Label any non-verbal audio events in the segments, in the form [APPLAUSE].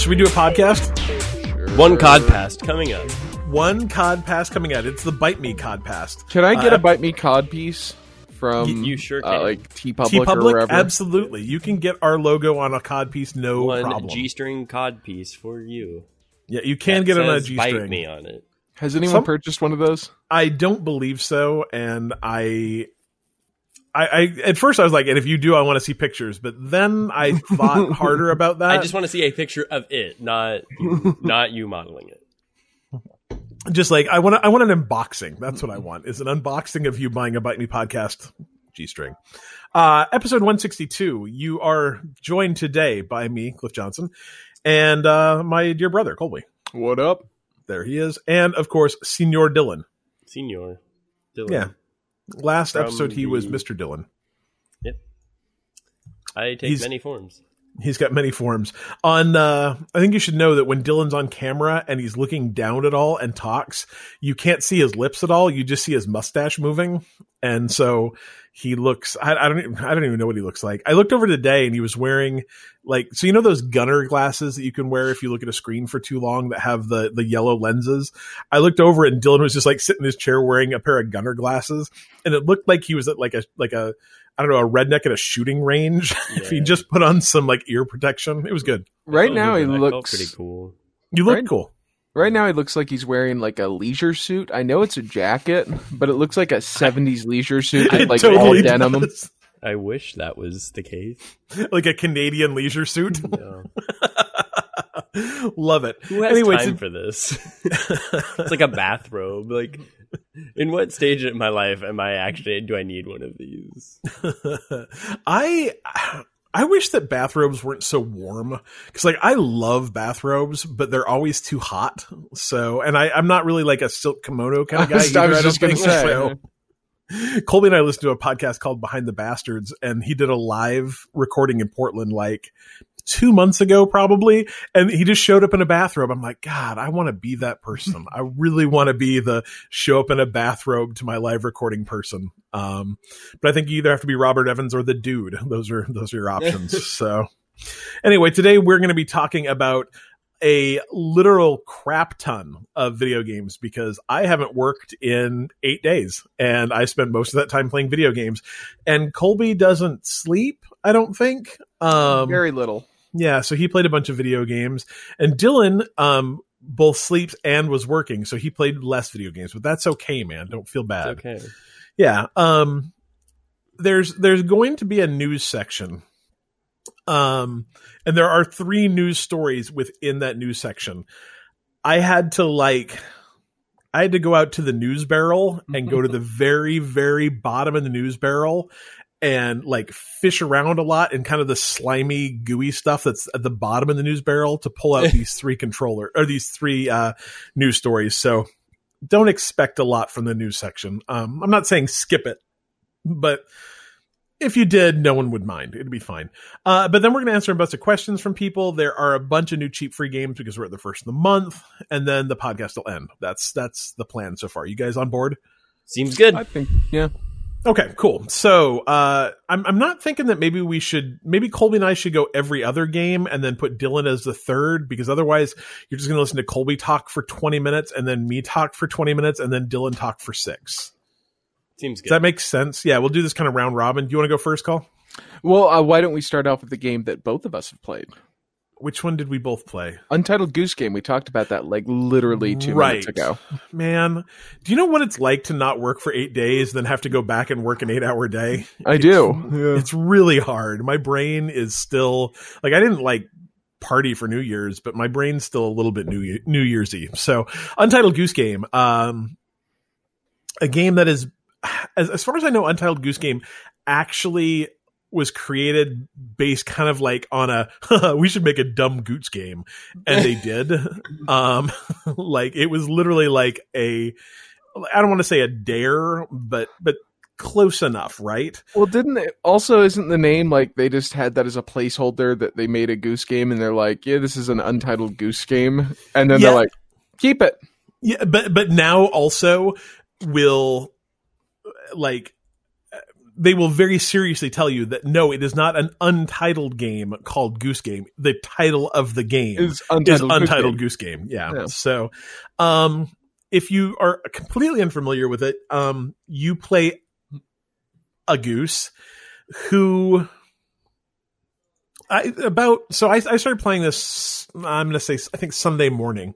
Should we do a podcast? One cod past coming up. One cod pass coming out. It's the Bite Me cod past. Can I get Uh, a bite me cod piece from You sure uh, can. like T Public T or Public? wherever? Absolutely. You can get our logo on a cod piece, no One problem. G string cod piece for you. yeah, you can That get it on a says G Bite string. me on it. Has anyone Some- purchased one of those? I don't believe so, and I, I, I at first I was like, and if you do, I want to see pictures. But then I [LAUGHS] thought harder about that. I just want to see a picture of it, not you, not you modeling it. just like I want, to, I want an unboxing. That's what I want. Is an unboxing of you buying a Bite Me podcast G string. Uh, episode one sixty two. You are joined today by me, Cliff Johnson, and uh, my dear brother Colby. What up? There he is, and of course, Senior Dylan. Senior. Dylan. Yeah. Last episode, he was Mister Dylan. Yep. I take He's- many forms. He's got many forms. On uh I think you should know that when Dylan's on camera and he's looking down at all and talks, you can't see his lips at all. You just see his mustache moving. And so he looks I, I don't even, I don't even know what he looks like. I looked over today and he was wearing like so you know those Gunnar glasses that you can wear if you look at a screen for too long that have the the yellow lenses. I looked over and Dylan was just like sitting in his chair wearing a pair of Gunnar glasses and it looked like he was at like a like a I don't know, a redneck at a shooting range. [LAUGHS] if he just put on some like ear protection, it was good. Right now he looks pretty cool. You look Right. cool. Right now he looks like he's wearing like a leisure suit. I know it's a jacket, but it looks like a '70s leisure suit [LAUGHS] with It like all totally denim. does. I wish that was the case. Like a Canadian leisure suit. Yeah. [LAUGHS] Love it. Who has Anyway, time to- for this? it's like a bathrobe. Like, [LAUGHS] in what stage of my life am I actually? Do I need one of these? [LAUGHS] I I wish that bathrobes weren't so warm because like I love bathrobes, but they're always too hot. So, and I I'm not really like a silk kimono kind of [LAUGHS] guy. I was, I was don't just gonna say. So- Colby and I listened to a podcast called Behind the Bastards, and he did a live recording in Portland like two months ago, probably. And he just showed up in a bathrobe. I'm like, God, I want to be that person. I really want to be the show up in a bathrobe to my live recording person. Um, but I think you either have to be Robert Evans or the dude. Those are those are your options. so anyway, today we're going to be talking about a literal crap ton of video games because I haven't worked in eight days and I spent most of that time playing video games. And Colby doesn't sleep, I don't think. Um, Very little. yeah, so he played a bunch of video games, and Dylan um, both sleeps and was working, so he played less video games. But that's okay, man. Don't feel It's bad. okay. Yeah. Um there's there's going to be a news section. Um and there are three news stories within that news section. I had to like I had to go out to the news barrel and go to the [LAUGHS] very very bottom of the news barrel and like fish around a lot and kind of the slimy gooey stuff that's at the bottom of the news barrel to pull out [LAUGHS] these three controller or these three uh news stories. So don't expect a lot from the news section. Um, I'm not saying skip it, but if you did, no one would mind. It'd be fine. Uh, but then we're going to answer a bunch of questions from people. There are a bunch of new cheap free games because we're at the first of the month, and then the podcast will end. That's that's the plan so far. You guys on board? Seems good. I think. Yeah. Okay, cool. So uh, I'm I'm not thinking that maybe we should maybe Colby and I should go every other game and then put Dylan as the third because otherwise you're just going to listen to Colby talk for 20 minutes and then me talk for 20 minutes and then Dylan talk for six. Seems good. Does that make sense? Yeah, we'll do this kind of round robin. Do you want to go first, Call? Well, uh, why don't we start off with the game that both of us have played? Which one did we both play? Untitled Goose Game. We talked about that like literally two Right. minutes ago. Man, do you know what it's like to not work for eight days, then have to go back and work an eight hour day? I do. It's really hard. My brain is still like I didn't like party for New Year's, but my brain's still a little bit New Year, New Year's Eve. So, Untitled Goose Game, um, a game that is, as, as far as I know, Untitled Goose Game actually was created based kind of like on a [LAUGHS] we should make a dumb gooch game and they [LAUGHS] did um [LAUGHS] like it was literally like a i don't want to say a dare but but close enough right Well, didn't it also isn't the name like they just had that as a placeholder that they made a goose game and they're like, yeah, this is an untitled goose game, and then Yeah. they're like, keep it. Yeah, but but now also will like they will very seriously tell you that no, it is not an untitled game called Goose Game. The title of the game Is is Untitled, Goose Game. Goose Game. Yeah. Yeah. So, um, if you are completely unfamiliar with it, um, you play a goose who I about so I, I started playing this. I'm going to say I think Sunday morning,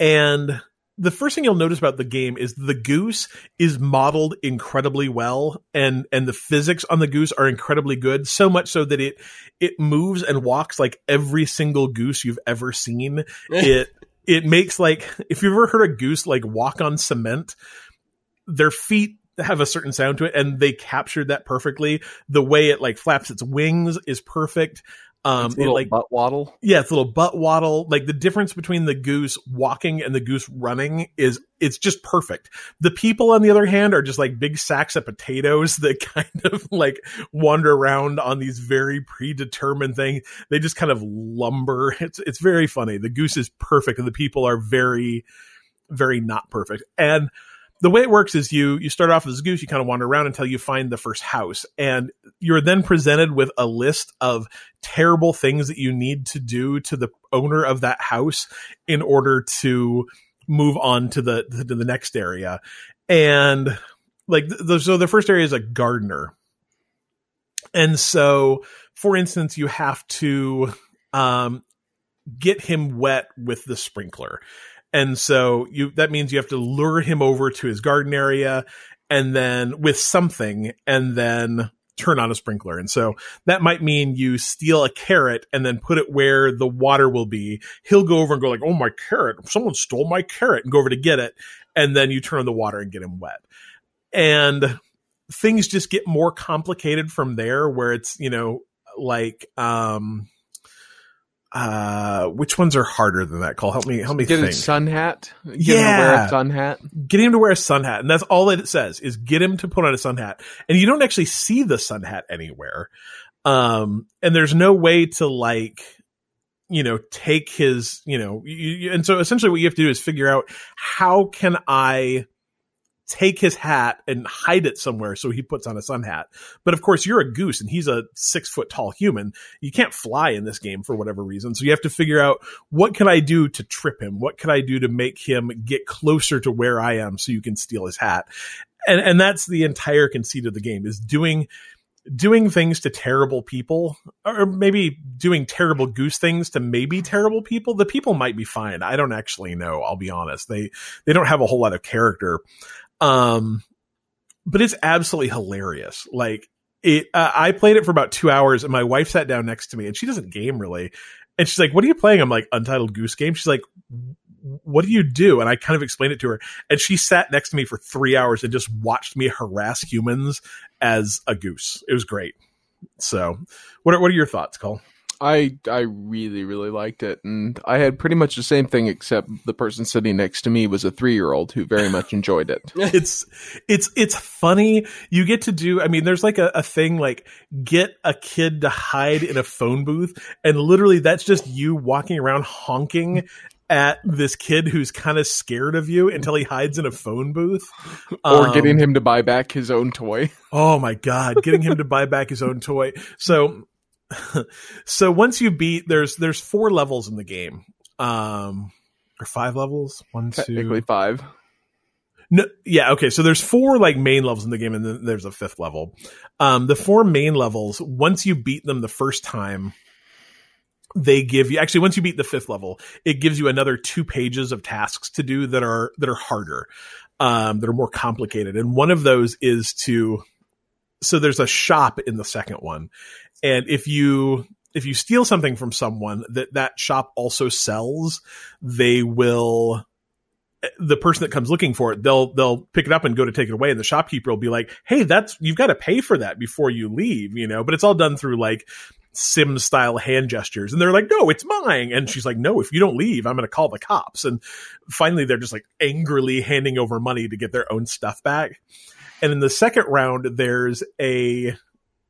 and the first thing you'll notice about the game is the goose is modeled incredibly well, and and the physics on the goose are incredibly good. So much so that it it moves and walks like every single goose you've ever seen. [LAUGHS] It it makes like if you've ever heard a goose like walk on cement, their feet have a certain sound to it and they captured that perfectly the way it like flaps its wings is perfect um It's little like butt waddle. yeah it's a little butt waddle. Like the difference between the goose walking and the goose running is it's just perfect. The people on the other hand are just like big sacks of potatoes [LAUGHS] that kind of like wander around on these very predetermined things. They just kind of lumber. It's it's very funny. The goose is perfect and the people are very very not perfect. And the way it works is you you start off as a goose you kind of wander around until you find the first house and you're then presented with a list of terrible things that you need to do to the owner of that house in order to move on to the to the next area. And like the, so the first area is a gardener. And so for instance you have to um get him wet with the sprinkler and so you that means you have to lure him over to his garden area and then with something and then turn on a sprinkler. And so that might mean you steal a carrot and then put it where the water will be. He'll go over and go like, "Oh my carrot, someone stole my carrot." And go over to get it and then you turn on the water and get him wet. And things just get more complicated from there where it's, you know, like um uh which ones are harder than that call help me help me Get think. A sun hat. Get him to wear a sun hat. get him to wear a sun hat and that's all that it says is get him to put on a sun hat. And you don't actually see the sun hat anywhere. Um and there's no way to like you know take his you know you, you- and so essentially what you have to do is figure out how can i take his hat and hide it somewhere so he puts on a sun hat but of course you're a goose and he's a six foot tall human you can't fly in this game for whatever reason so you have to figure out what can I do to trip him? What can I do to make him get closer to where I am so you can steal his hat? And and that's the entire conceit of the game is doing doing things to terrible people or maybe doing terrible goose things to maybe terrible people. The people might be fine. I don't actually know, I'll be honest. They they don't have a whole lot of character. Um but it's absolutely hilarious. Like it uh, I played it for about 2 hours and my wife sat down next to me and she doesn't game really and she's like, "What are you playing?" I'm like, "Untitled Goose Game." She's like, "What do you do?" And I kind of explained it to her, and she sat next to me for three hours and just watched me harass humans as a goose. It was great. So, what are what are your thoughts, Cole? I I really really liked it, and I had pretty much the same thing, except the person sitting next to me was a three year old who very much enjoyed it. [LAUGHS] It's it's it's funny. You get to do. I mean, there's like a, a thing like get a kid to hide in a phone booth, and literally that's just you walking around honking at this kid who's kind of scared of you until he hides in a phone booth or Um, getting him to buy back his own toy. Oh my god, getting him to buy back his own toy. So [LAUGHS] so once you beat there's there's four levels in the game. Um or five levels? One, Technically two. five. No, yeah, okay. So there's four like main levels in the game and then there's a fifth level. Um the four main levels, once you beat them the first time, they give you actually once you beat the fifth level, it gives you another two pages of tasks to do that are that are harder. Um that are more complicated. And one of those is to so there's a shop in the second one and if you if you steal something from someone that that shop also sells they will the person that comes looking for it they'll they'll pick it up and go to take it away. And the shopkeeper will be like hey that's you've got to pay for that before you leave you know? But it's all done through like sim style hand gestures. And they're like no it's mine. And she's like no if you don't leave i'm going to call the cops. And finally they're just like angrily handing over money to get their own stuff back. And in the second round, there's a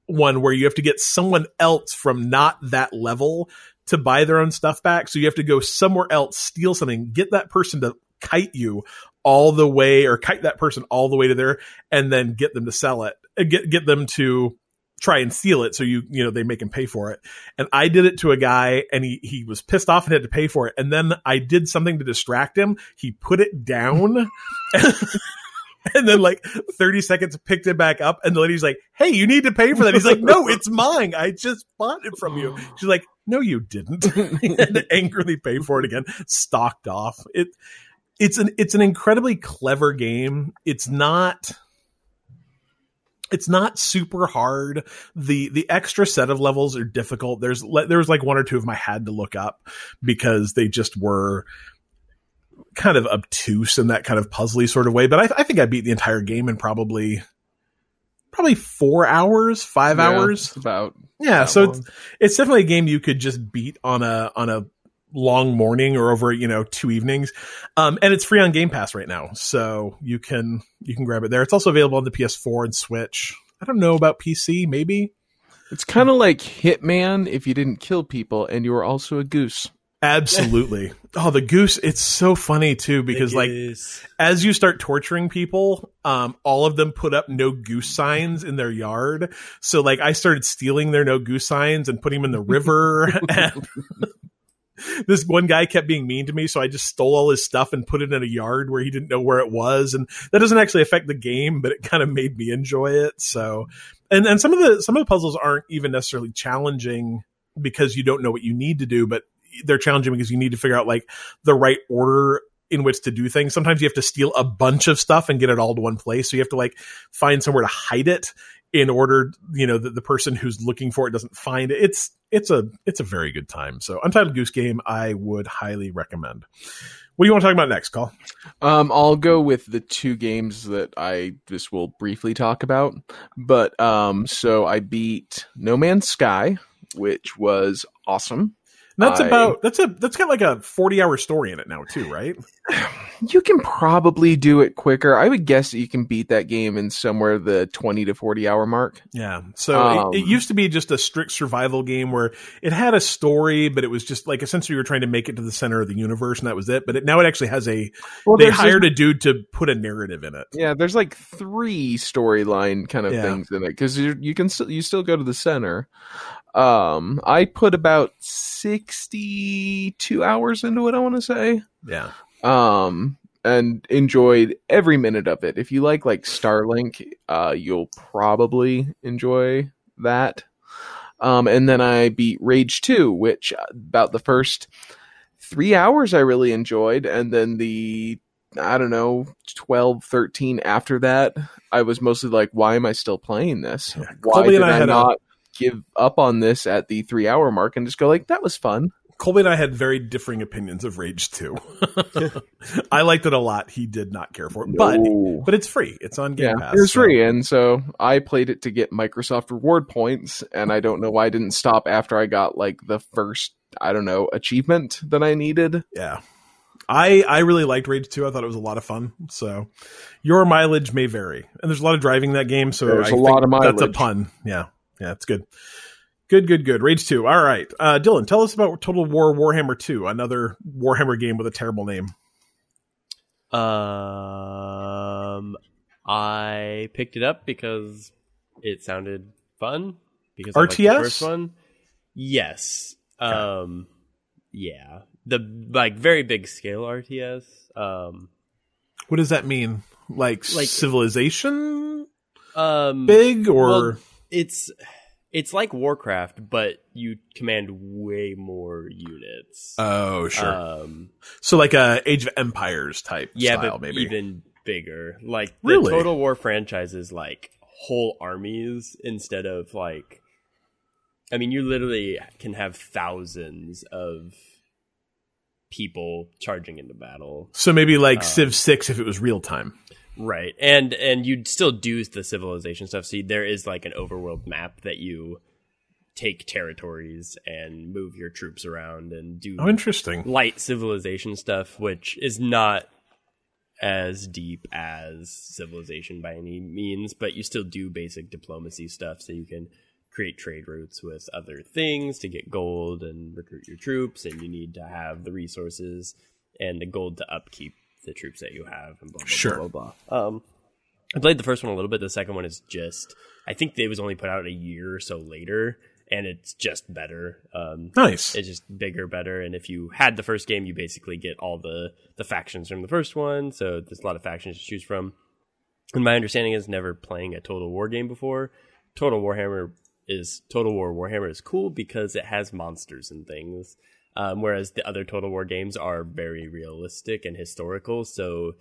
one where you have to get someone else from not that level to buy their own stuff back. So you have to go somewhere else, steal something, get that person to kite you all the way or kite that person all the way to there and then get them to sell it. uh, get get them to try and steal it so you you know they make him pay for it and i did it to a guy and he he was pissed off and had to pay for it and then i did something to distract him he put it down [LAUGHS] [LAUGHS] and then like 30 seconds picked it back up and the lady's like hey you need to pay for that. He's like no it's mine. I just bought it from you. Oh. She's like no you didn't. [LAUGHS] And [LAUGHS] angrily paid for it again stalked off. It it's an it's an incredibly clever game. It's not it's not super hard. The the extra set of levels are difficult. There's there was like one or two of them I had to look up because they just were kind of obtuse in that kind of puzzly sort of way. But I, I think I beat the entire game in probably probably four hours, five Yeah, hours. about Yeah, so long. it's it's definitely a game you could just beat on a on a long morning or over you know two evenings um and it's free on game pass right now so you can you can grab it there it's also available on the ps4 and switch i don't know about pc maybe It's kind of like Hitman if you didn't kill people and you were also a goose. Absolutely [LAUGHS] oh the goose it's so funny too because like as you start torturing people, um, all of them put up no goose signs in their yard. So like I started stealing their no goose signs and putting them in the river. [LAUGHS] [LAUGHS] and this one guy kept being mean to me, so I just stole all his stuff and put it in a yard where he didn't know where it was. And that doesn't actually affect the game, but it kind of made me enjoy it. So and and some of the some of the puzzles aren't even necessarily challenging because you don't know what you need to do, but they're challenging because you need to figure out like the right order in which to do things. Sometimes you have to steal a bunch of stuff and get it all to one place. So you have to like find somewhere to hide it in order, you know, that the person who's looking for it doesn't find it. It's it's a it's a very good time. So Untitled Goose Game, I would highly recommend. What do you want to talk about next, Call? Um, I'll go with the two games that I just will briefly talk about. But um, so I beat No Man's Sky, which was awesome. That's I- about that's a that's got like a forty hour story in it now too, right? [SIGHS] You can probably do it quicker. I would guess that you can beat that game in somewhere the twenty to forty hour mark. Yeah. So Um, it, it used to be just a strict survival game where it had a story, but it was just like essentially you were trying to make it to the center of the universe, and that was it. But it, now it actually has a Well, they hired a dude to put a narrative in it. Yeah, there's like three storyline kind of Yeah. things in it because you you can still you still go to the center. Um, I put about sixty two hours into it. I want to say. Yeah. um and enjoyed every minute of it if you like like starlink uh you'll probably enjoy that um and then i beat rage 2 which uh, about the first three hours i really enjoyed and then the i don't know 12 13 after that i was mostly like why am i still playing this why Colby did and I i, had not give up on this at the three hour mark and just go like that was fun Colby and I had very differing opinions of Rage 2. [LAUGHS] I liked it a lot. He did not care for it, but No. but it's free. It's on Game yeah, Pass. it was so- free, and so I played it to get Microsoft reward points, and I don't know why I didn't stop after I got like the first, I don't know, achievement that I needed. Yeah. I I really liked Rage 2. I thought it was a lot of fun. So your mileage may vary. And there's a lot of driving in that game, so There's I a think lot of mileage. That's a pun. Yeah. Yeah, it's good. Good, good, good. Rage 2. All right. Uh Dylan, tell us about Total War Warhammer 2, another Warhammer game with a terrible name. Um, I picked it up because it sounded fun. Because RTS? the first one, yes. Um, yeah, the like very big scale RTS. Um, What does that mean? Like, Like- civilization um, big or well, it's it's like Warcraft, but you command way more units. Oh, sure. Um, so like a Age of Empires type yeah, style but maybe. even bigger. Like the Really? Total War franchise is like whole armies instead of like. I mean, you literally can have thousands of people charging into battle, so maybe like Uh, Civ 6 if it was real time. Right? And and you'd still do the civilization stuff. See, there is like an overworld map that you take territories and move your troops around and do Oh, interesting. light civilization stuff, which is not as deep as civilization by any means, but you still do basic diplomacy stuff so you can create trade routes with other things to get gold and recruit your troops, and you need to have the resources and the gold to upkeep the troops that you have and blah blah Sure. blah blah blah. Um I played the first one a little bit. The second one is just I think it was only put out a year or so later, and it's just better. Um, Nice. it's just bigger, better. And if you had the first game, you basically get all the the factions from the first one. So there's a lot of factions to choose from. And my understanding is never playing a Total War game before. Total Warhammer is Total War Warhammer is cool because it has monsters and things. Um, whereas the other Total War games are very realistic and historical, so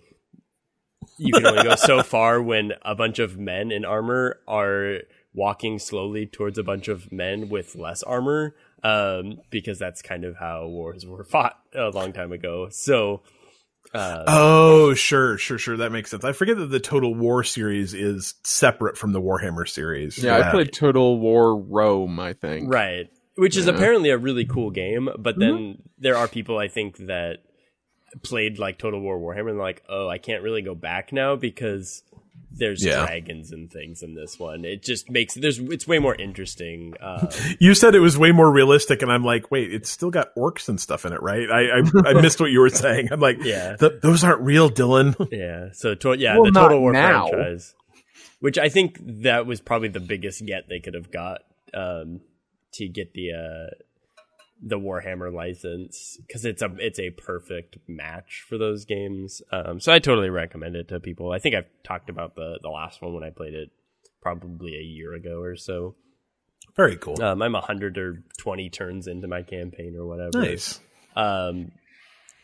you can only go [LAUGHS] so far when a bunch of men in armor are walking slowly towards a bunch of men with less armor, um, because that's kind of how wars were fought a long time ago. So, uh, Oh, sure, sure, sure. That makes sense. I forget that the Total War series is separate from the Warhammer series. Yeah, I played Total War Rome, I think. right, which is Yeah. apparently a really cool game, but then there are people I think that played like Total War Warhammer and like, oh, I can't really go back now because there's Yeah. dragons and things in this one. It just makes there's it's way more interesting. Uh, [LAUGHS] You said it was way more realistic, and I'm like, wait, it's still got orcs and stuff in it, right? I I, I [LAUGHS] missed what you were saying. I'm like, Yeah. "Th- those aren't real, Dylan. [LAUGHS] yeah, so to, yeah, Well, the Total War now. franchise, which I think that was probably the biggest get they could have got um, to get the uh, the Warhammer license because it's a it's a perfect match for those games. Um, so I totally recommend it to people. I think I've talked about the the last one when I played it probably a year ago or so. Very cool. Um, I'm hundred or twenty turns into my campaign or whatever. nice. Um,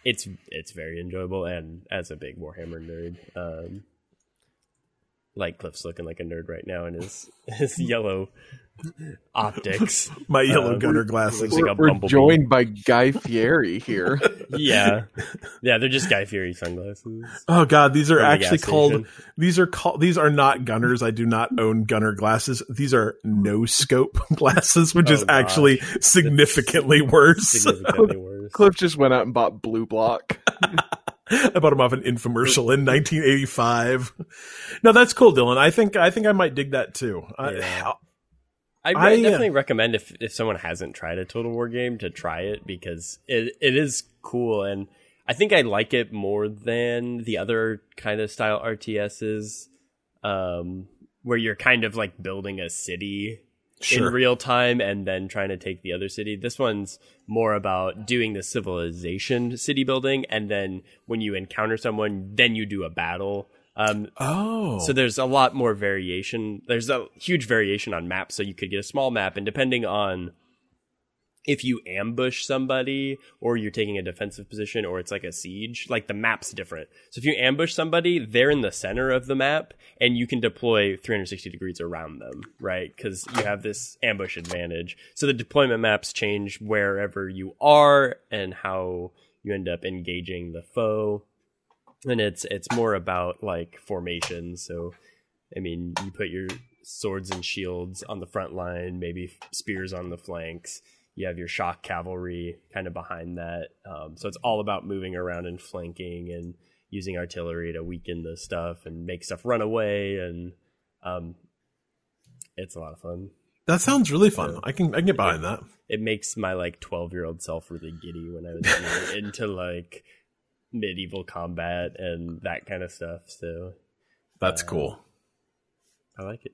it's it's very enjoyable, and as a big Warhammer nerd, um, like Cliff's looking like a nerd right now in his [LAUGHS] his yellow optics. [LAUGHS] My yellow Uh, Gunnar looks glasses. like We're, a we're joined by Guy Fieri here. [LAUGHS] yeah, yeah, they're just Guy Fieri sunglasses. Oh god, these are From the actually called. station. These are called. These are not Gunnars. I do not own Gunnar glasses. These are no scope glasses, which Oh, is gosh. actually significantly worse. Significantly worse. Cliff just went out and bought Blue Block. [LAUGHS] I bought them off an infomercial in 1985. No, that's cool, Dylan. I think I think I might dig that too. I- Yeah. I, I, uh, definitely recommend if if someone hasn't tried a Total War game to try it because it it is cool and I think I like it more than the other kind of style RTSs, um, where you're kind of like building a city sure. in real time and then trying to take the other city. This one's more about doing the civilization city building, and then when you encounter someone, then you do a battle. Um, oh, so there's a lot more variation. There's a huge variation on maps, so you could get a small map, and depending on if you ambush somebody or you're taking a defensive position or it's like a siege, like the map's different. So if you ambush somebody, they're in the center of the map and you can deploy 360 degrees around them, right? Because you have this ambush advantage. So the deployment maps change wherever you are and how you end up engaging the foe and it's it's more about like formation so i mean you put your swords and shields on the front line maybe spears on the flanks you have your shock cavalry kind of behind that um, so it's all about moving around and flanking and using artillery to weaken the stuff and make stuff run away and um, it's a lot of fun that sounds really fun. I can I can get behind that. it makes my like 12 year old self really giddy when i was [LAUGHS] into like medieval combat and that kind of stuff so That's Uh, cool. i like it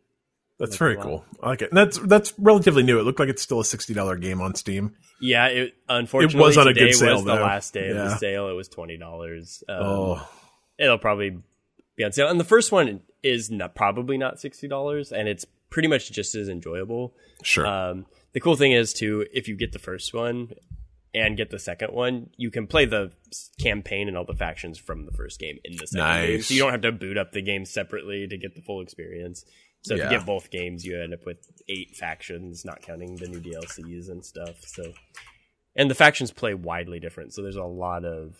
That's very cool. I like it. And that's that's relatively new. It looked like it's still a sixty dollar game on Steam. yeah it unfortunately it was on a good sale, was the though. last day of the sale it was $20 um, oh, it'll probably be on sale and the first one is not probably not $60 and it's pretty much just as enjoyable sure. Um, the cool thing is too, if you get the first one and get the second one, you can play the campaign and all the factions from the first game in the second game. Nice. So you don't have to boot up the game separately to get the full experience. So if Yeah. you get both games, you end up with eight factions, not counting the new DLCs and stuff. So, and the factions play widely different. So there's a lot of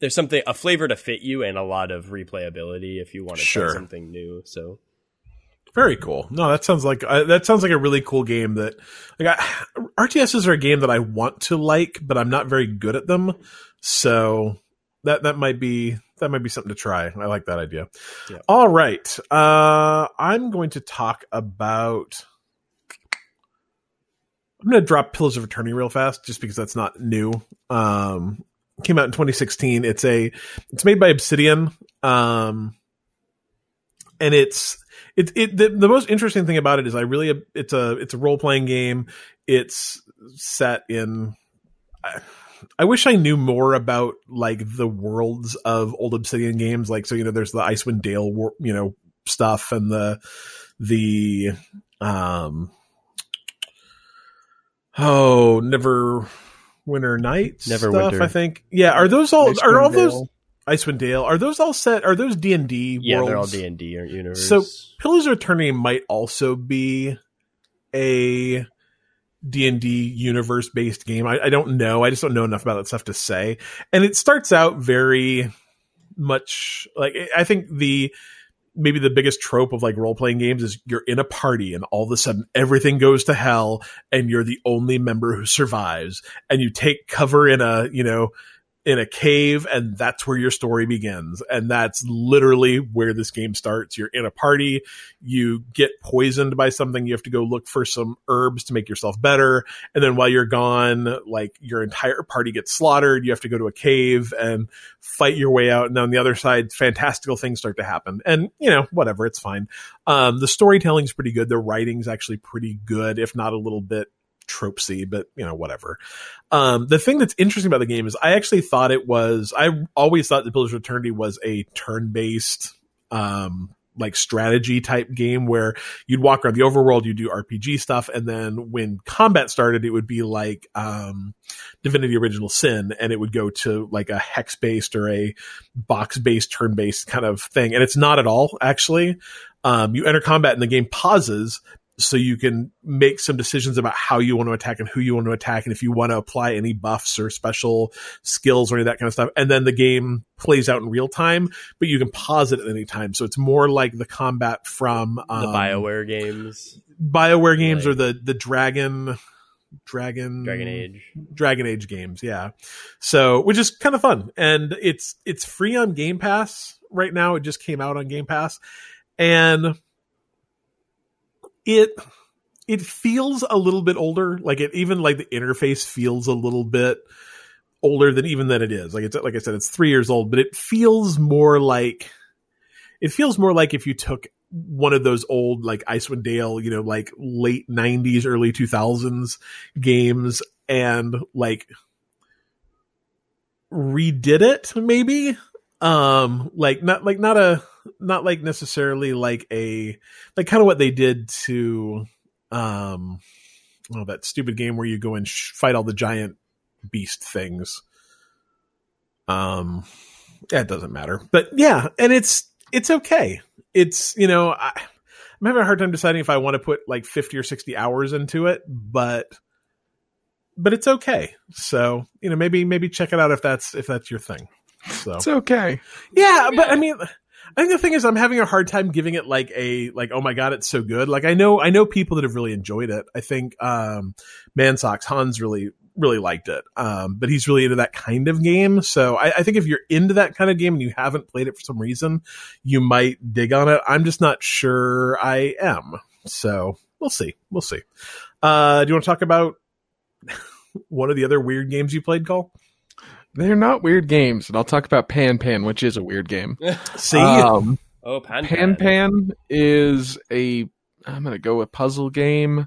there's something a flavor to fit you and a lot of replayability if you want to Sure. try something new. So Very cool. No, that sounds like uh, that sounds like a really cool game. That like I, RTSs are a game that I want to like, but I'm not very good at them. So that that might be that might be something to try. I like that idea. Yeah. All right, uh, I'm going to talk about. I'm going to drop Pillars of Eternity real fast, just because that's not new. Um, came out in 2016. It's a it's made by Obsidian. Um, and it's it, it the, the most interesting thing about it is I really it's a it's a role playing game. It's set in. I, I wish I knew more about like the worlds of old Obsidian games. Like so, you know, there's the Icewind Dale, you know, stuff and the the um oh never winter night stuff. Neverwinter. I think yeah. Are those all? Icewind are all those Dale. Icewind Dale? Are those all set? Are those D and D? Yeah, they're all D and D universe. So Pillars of Eternity might also be a D&D universe based game. I, I don't know. I just don't know enough about that stuff to say. And it starts out very much like I think the maybe the biggest trope of like role playing games is you're in a party and all of a sudden everything goes to hell and you're the only member who survives and you take cover in a, you know, in a cave and that's where your story begins. And that's literally where this game starts. You're in a party. You get poisoned by something. You have to go look for some herbs to make yourself better. And then while you're gone like your entire party gets slaughtered. You have to go to a cave and fight your way out. And on the other side fantastical things start to happen. And you know whatever. It's fine. Um the storytelling's pretty good. The writing's actually pretty good if not a little bit tropesy, but you know, whatever. Um, the thing that's interesting about the game is I actually thought it was, I always thought the Pillars of Eternity was a turn based, um, like strategy type game where you'd walk around the overworld, you do RPG stuff, and then when combat started, it would be like um, Divinity Original Sin, and it would go to like a hex based or a box based turn based kind of thing. And it's not at all actually. Um, you enter combat and the game pauses so you can make some decisions about how you want to attack and who you want to attack and if you want to apply any buffs or special skills or any of that kind of stuff and then the game plays out in real time but you can pause it at any time so it's more like the combat from um, the Bioware games, bioware games Like- or the the dragon dragon Dragon Age. Dragon Age games, yeah. So, which is kind of fun, and it's it's free on Game Pass right now. It just came out on Game Pass, and it it feels a little bit older. Like it even like the interface feels a little bit older than even than it is. Like it's like I said, it's three years old, but it feels more like it feels more like if you took one of those old like Icewind Dale, you know, like late '90s, early 2000s games, and like redid it, maybe. Um, like not like not a not like necessarily like a like kind of what they did to um oh that stupid game where you go and sh- fight all the giant beast things. Um yeah it doesn't matter. But yeah and it's it's okay. It's you know I, i'm having a hard time deciding if i want to put like 50 or 60 hours into it but but it's okay. So you know maybe maybe check it out if that's if that's your thing so It's okay. yeah, but I mean, I think the thing is, I'm having a hard time giving it like a like, oh my god, it's so good. Like I know, I know people that have really enjoyed it. I think um, Mansox Hans really really liked it, um, but he's really into that kind of game. So I, I think if you're into that kind of game and you haven't played it for some reason, you might dig on it. I'm just not sure I am. So we'll see. We'll see. Uh, do you want to talk about [LAUGHS] one of the other weird games you played, Cole? They're not weird games, and I'll talk about Pan Pan, which is a weird game. [LAUGHS] See, Um, Oh, Pan Pan Pan is a I'm gonna go with puzzle game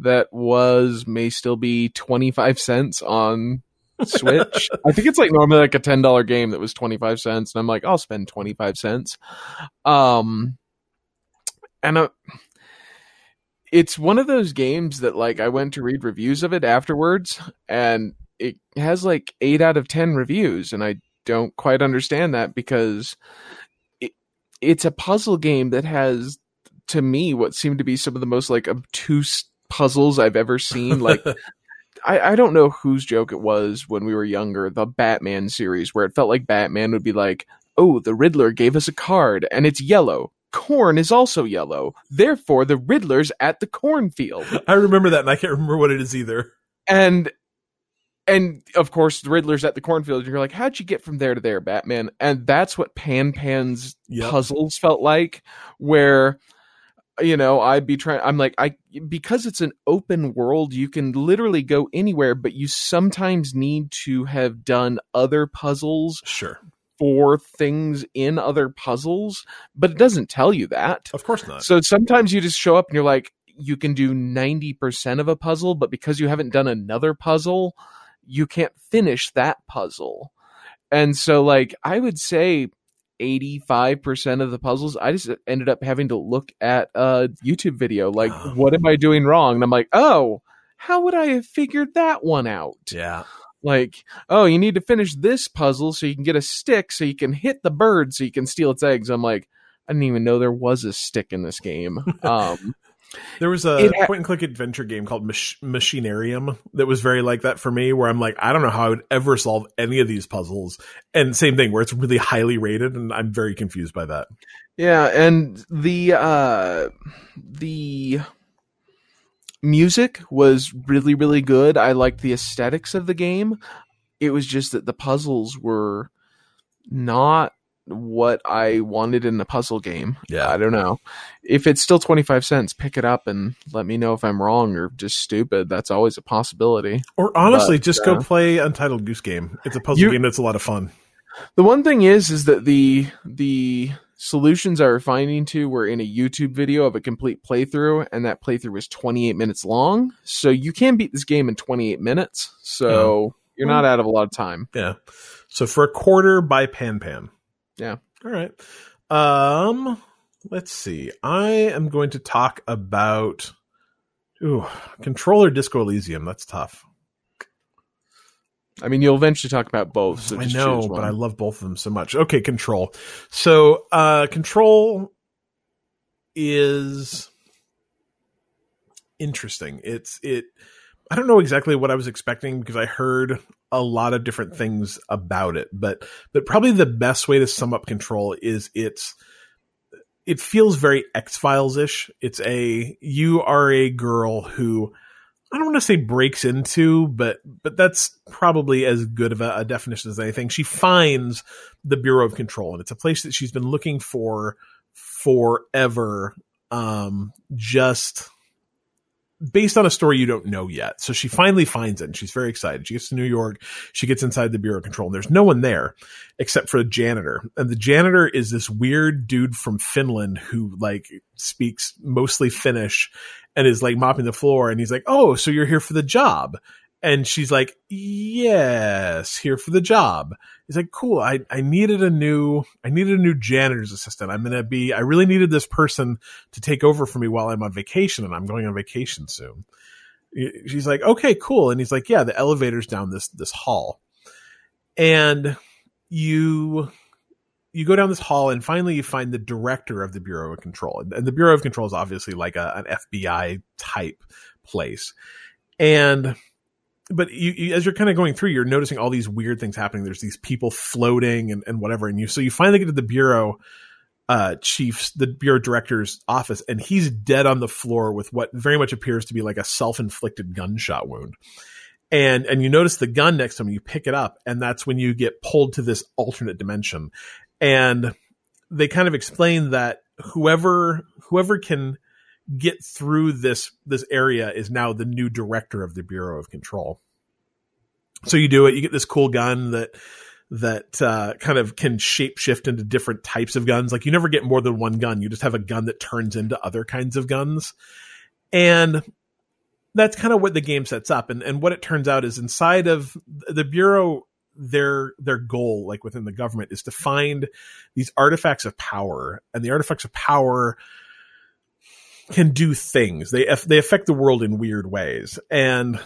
that was may still be twenty five cents on Switch. [LAUGHS] I think it's like normally like a ten dollar game that was twenty five cents, and I'm like, I'll spend twenty five cents. Um, and uh, it's one of those games that like I went to read reviews of it afterwards, and it has like eight out of ten reviews, and I don't quite understand that because it, it's a puzzle game that has to me what seemed to be some of the most like obtuse puzzles I've ever seen. [LAUGHS] Like I, I don't know whose joke it was when we were younger, the Batman series, where it felt like Batman would be like, Oh, the Riddler gave us a card and it's yellow. Corn is also yellow. Therefore, the Riddler's at the cornfield. [LAUGHS] I remember that, and I can't remember what it is either. And and of course the Riddler's at the cornfield, and you're like, How'd you get from there to there, Batman? And that's what Pan Pan's Yep. puzzles felt like, where you know, I'd be trying I'm like, I because it's an open world, you can literally go anywhere, but you sometimes need to have done other puzzles Sure. for things in other puzzles, but it doesn't tell you that. Of course not. So sometimes you just show up and you're like, you can do 90% of a puzzle, but because you haven't done another puzzle, you can't finish that puzzle. And so, like, I would say 85% of the puzzles, I just ended up having to look at a YouTube video. Like, [GASPS] what am I doing wrong? And I'm like, oh, how would I have figured that one out? yeah. Like, oh, you need to finish this puzzle so you can get a stick so you can hit the bird so you can steal its eggs. I'm like, I didn't even know there was a stick in this game. [LAUGHS] Um, There was a ha- point and click adventure game called Mach- Machinarium that was very like that for me, where I'm like, I don't know how I would ever solve any of these puzzles. And same thing, where it's really highly rated, and I'm very confused by that. Yeah, and the uh the music was really really good. I liked the aesthetics of the game. It was just that the puzzles were not what I wanted in a puzzle game. Yeah. I don't know. If it's still 25 cents, pick it up and let me know if I'm wrong or just stupid. That's always a possibility. Or honestly, But, just uh, go play Untitled Goose Game. It's a puzzle You- game that's a lot of fun. The one thing is, is that the the solutions I were finding to were in a YouTube video of a complete playthrough, and that playthrough was 28 minutes long. So you can beat this game in 28 minutes. So you're not out of a lot of time. Yeah. So for a quarter by Pan Pan. Yeah. All right. Um let's see. I am going to talk about ooh, controller Disco Elysium. That's tough. I mean, you'll eventually talk about both. So I know, but. I love both of them so much. Okay, control. So uh control is interesting. It's it I don't know exactly what I was expecting because I heard a lot of different things about it, but but probably the best way to sum up control is it's it feels very X-Files ish. It's a you are a girl who I don't want to say breaks into, but but that's probably as good of a, a definition as anything. She finds the Bureau of Control, and it's a place that she's been looking for forever. Um, just based on a story you don't know yet. So she finally finds it, and she's very excited. She gets to New York. She gets inside the Bureau of Control, and there's no one there except for a janitor. And the janitor is this weird dude from Finland who like speaks mostly Finnish and is like mopping the floor and he's like, "Oh, so you're here for the job?" And she's like, "Yes, here for the job." He's like, "Cool. I I needed a new I needed a new janitor's assistant. I'm going to be I really needed this person to take over for me while I'm on vacation and I'm going on vacation soon." She's like, "Okay, cool." And he's like, "Yeah, the elevator's down this this hall." And you you go down this hall and finally you find the director of the Bureau of Control. And the Bureau of Control is obviously like a, an FBI type place. And but you, you as you're kind of going through, you're noticing all these weird things happening. There's these people floating and, and whatever. And you so you finally get to the bureau uh chief's the bureau director's office and he's dead on the floor with what very much appears to be like a self-inflicted gunshot wound and and you notice the gun next to him you pick it up and that's when you get pulled to this alternate dimension and they kind of explain that whoever whoever can get through this this area is now the new director of the bureau of control. So you do it you get this cool gun that that uh, kind of can shapeshift into different types of guns. Like you never get more than one gun. You just have a gun that turns into other kinds of guns. And that's kind of what the game sets up. And and what it turns out is inside of the bureau their their goal like within the government is to find these artifacts of power. And the artifacts of power can do things. They they affect the world in weird ways. And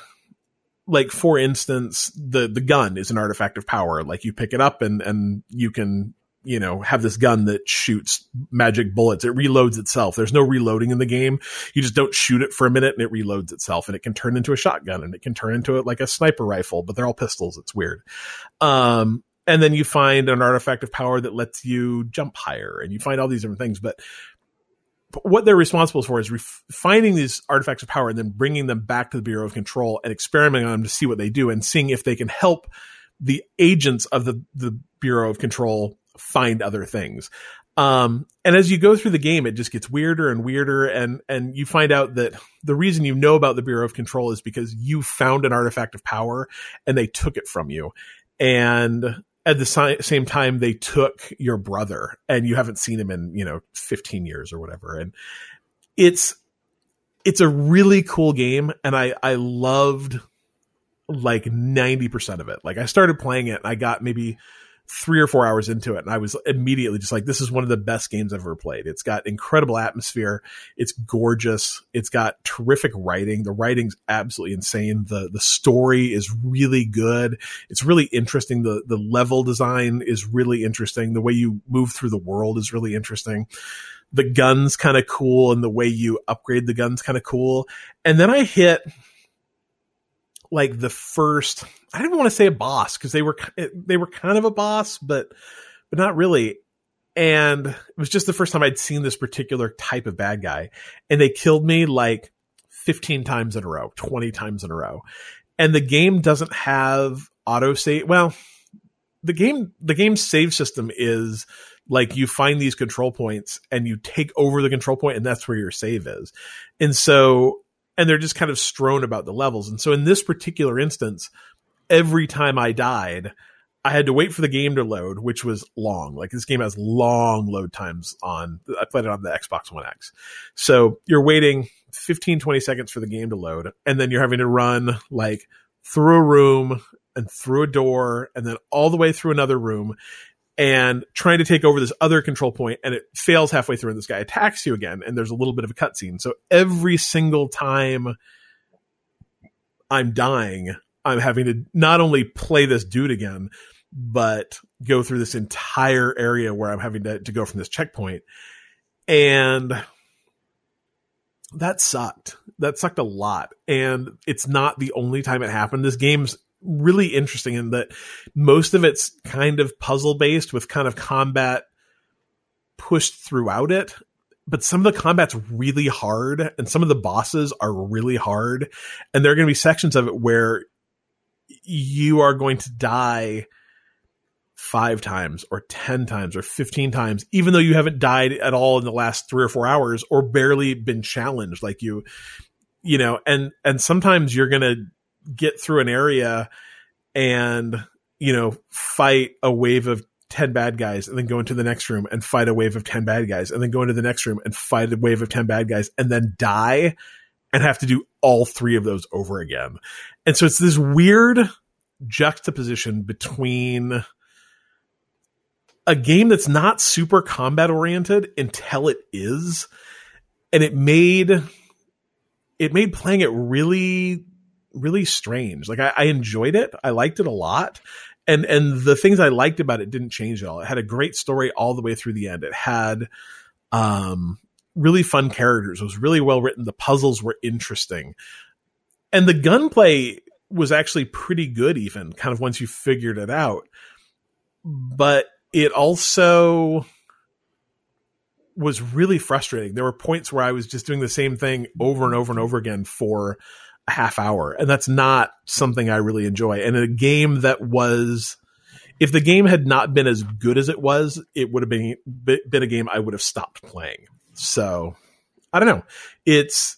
like for instance the the gun is an artifact of power. Like you pick it up and and you can you know have this gun that shoots magic bullets. It reloads itself. There's no reloading in the game. You just don't shoot it for a minute and it reloads itself and it can turn into a shotgun and it can turn into it like a sniper rifle but they're all pistols. It's weird. Um and then you find an artifact of power that lets you jump higher and you find all these different things. But what they're responsible for is ref- finding these artifacts of power and then bringing them back to the Bureau of Control and experimenting on them to see what they do and seeing if they can help the agents of the, the Bureau of Control find other things. Um, and as you go through the game, it just gets weirder and weirder. And, and you find out that the reason you know about the Bureau of Control is because you found an artifact of power and they took it from you. And at the si- same time they took your brother and you haven't seen him in you know 15 years or whatever. And it's it's a really cool game and i i loved like 90% of it. Like i started playing it and i got maybe three or four hours into it and i was immediately just like this is one of the best games i've ever played. It's got incredible atmosphere. It's gorgeous. It's got terrific writing. The writing's absolutely insane. The the story is really good. It's really interesting. The the level design is really interesting. The way you move through the world is really interesting. The guns kind of cool and the way you upgrade the guns kind of cool. And then i hit like the first I didn't want to say a boss because they were eh, they were kind of a boss, but but not really. And it was just the first time I'd seen this particular type of bad guy, and they killed me like 15 times in a row, 20 times in a row. And the game doesn't have auto save. Well, the game the game's save system is like you find these control points and you take over the control point and that's where your save is. And so and they're just kind of strewn about the levels. And so in this particular instance, every time I died, I had to wait for the game to load, which was long. Like this game has long load times on, I played it on the Xbox One X. So you're waiting 15, 20 seconds for the game to load, and then you're having to run like through a room and through a door and then all the way through another room and trying to take over this other control point and it fails halfway through and this guy attacks you again and there's a little bit of a cutscene. So every single time I'm dying, I'm having to not only play this dude again, but go through this entire area where I'm having to, to go from this checkpoint. And that sucked. That sucked a lot. And it's not the only time it happened. This game's really interesting in that most of it's kind of puzzle based with kind of combat pushed throughout it but some of the combat's really hard and some of the bosses are really hard. And there are going to be sections of it where you are going to die five times or 10 times or 15 times even though you haven't died at all in the last 3 or 4 hours or barely been challenged like you you know and and sometimes you're going to get through an area and you know fight a wave of 10 bad guys and then go into the next room and fight a wave of 10 bad guys and then go into the next room and fight a wave of 10 bad guys and then die and have to do all three of those over again. And so it's this weird juxtaposition between a game that's not super combat oriented until it is and it made it made playing it really really strange. Like I, I enjoyed it. I liked it a lot. And and the things I liked about it didn't change at all. It had a great story all the way through the end. It had um really fun characters. It was really well written. The puzzles were interesting. And the gunplay was actually pretty good even kind of once you figured it out. But it also was really frustrating. There were points where I was just doing the same thing over and over and over again for a half hour. And that's not something I really enjoy. And a game that was, if the game had not been as good as it was, it would have been, been a game I would have stopped playing. So I don't know. It's,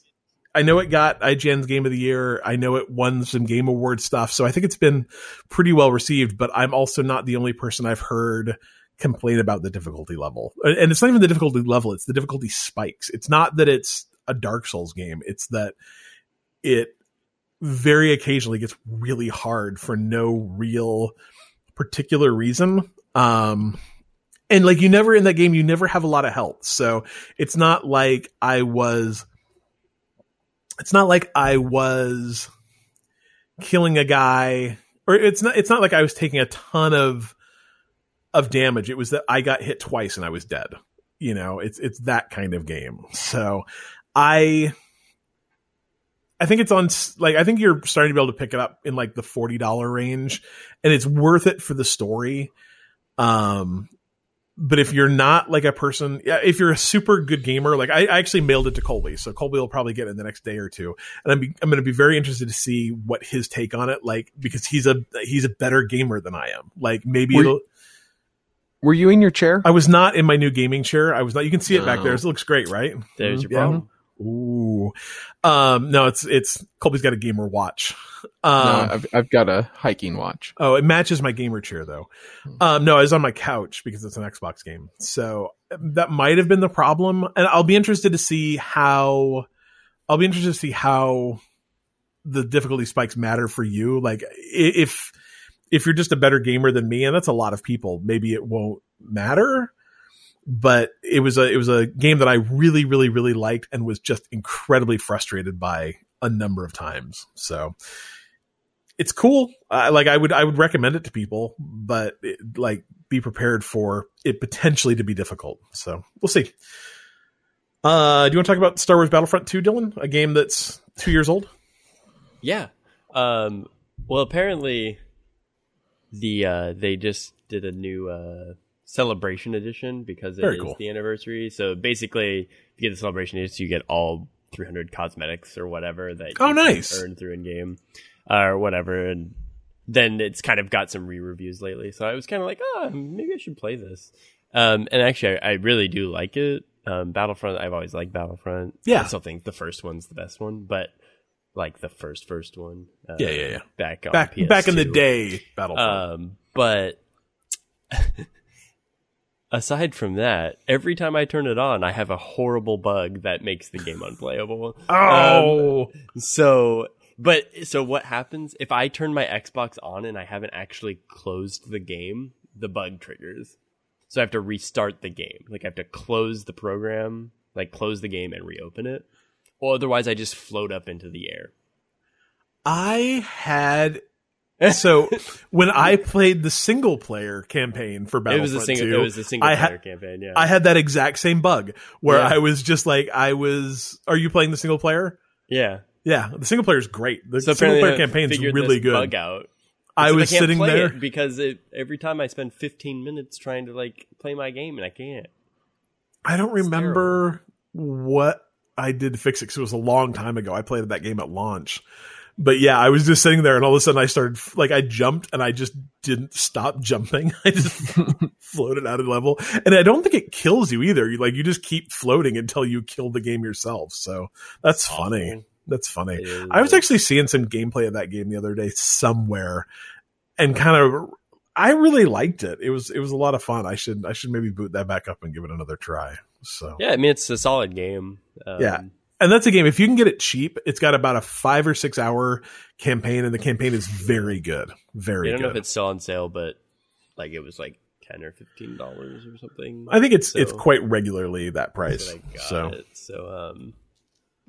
I know it got IGN's game of the year. I know it won some game award stuff. So I think it's been pretty well received, but I'm also not the only person I've heard complain about the difficulty level. And it's not even the difficulty level, it's the difficulty spikes. It's not that it's a Dark Souls game. It's that it very occasionally gets really hard for no real particular reason. Um, and like you never in that game, you never have a lot of health. So it's not like I was, it's not like I was killing a guy or it's not, it's not like I was taking a ton of, of damage. It was that I got hit twice and I was dead. You know, it's, it's that kind of game. So I, I think it's on like I think you're starting to be able to pick it up in like the forty dollar range, and it's worth it for the story. Um, but if you're not like a person, if you're a super good gamer, like I, I actually mailed it to Colby, so Colby will probably get it in the next day or two, and I'm be, I'm going to be very interested to see what his take on it, like because he's a he's a better gamer than I am. Like maybe Were- it'll. Were you in your chair? I was not in my new gaming chair. I was not. You can see it back there. It looks great, right? There's your Yeah. problem. Ooh, um, no, it's it's Colby's got a gamer watch. No, Um, I've, I've got a hiking watch. oh, it matches my gamer chair though. Um, no, I was on my couch because it's an Xbox game, so that might have been the problem. And I'll be interested to see how. I'll be interested to see how the difficulty spikes matter for you. Like if if you're just a better gamer than me, and that's a lot of people, maybe it won't matter. But it was a it was a game that I really really really liked and was just incredibly frustrated by a number of times. So it's cool. Uh, like I would I would recommend it to people, but it, like be prepared for it potentially to be difficult. So we'll see. Uh, do you want to talk about Star Wars Battlefront 2, Dylan? A game that's two years old? Yeah. Um, well, apparently, the uh, they just did a new uh, celebration edition because it is Very cool. the anniversary. So basically, if you get the celebration edition, you get all 300 cosmetics or whatever that Oh, nice. earn through in game uh, or whatever. And then it's kind of got some re-reviews lately. So I was kind of like, oh, maybe I should play this. Um, and actually, I, I really do like it. Um, Battlefront, I've always liked Battlefront. Yeah. I still think the first one's the best one, but like the first first one. Uh, Yeah, yeah, yeah. Back on Back back in the day, Battlefront. Um, but [LAUGHS] aside from that, every time I turn it on, I have a horrible bug that makes the game unplayable. [LAUGHS] oh, um, So, but so what happens if I turn my Xbox on and I haven't actually closed the game? The bug triggers. So I have to restart the game. Like I have to close the program, like close the game and reopen it. Or otherwise I just float up into the air. I had. So [LAUGHS] when I played the single player campaign for It was a single 2, it was a single I player had- campaign, yeah. I had that exact same bug where Yeah. I was just like, I was. Are you playing the single player? yeah. Yeah, the single player is great. The So single player campaign is really good. Bug out. I was can't sitting there. because it, every time I spend 15 minutes trying to like play my game and I can't. I don't remember what I did to fix it because it was a long time ago. I played that game at launch. But yeah, I was just sitting there and all of a sudden I started, like, I jumped and I just didn't stop jumping. [LAUGHS] I just floated out of the level. And I don't think it kills you either. You, like, you just keep floating until you kill the game yourself. So that's funny. That's funny. I was actually seeing some gameplay of that game the other day somewhere and kind of I really liked it. It was it was a lot of fun. I should I should maybe boot that back up and give it another try. So Yeah, I mean it's a solid game. Um, Yeah. And that's a game if you can get it cheap, it's got about a 5 or 6 hour campaign and the campaign is very good. Very good. I don't know if it's still on sale, but like it was like ten or fifteen dollars or something. I think it's it's quite regularly that price. that I got So it. So um,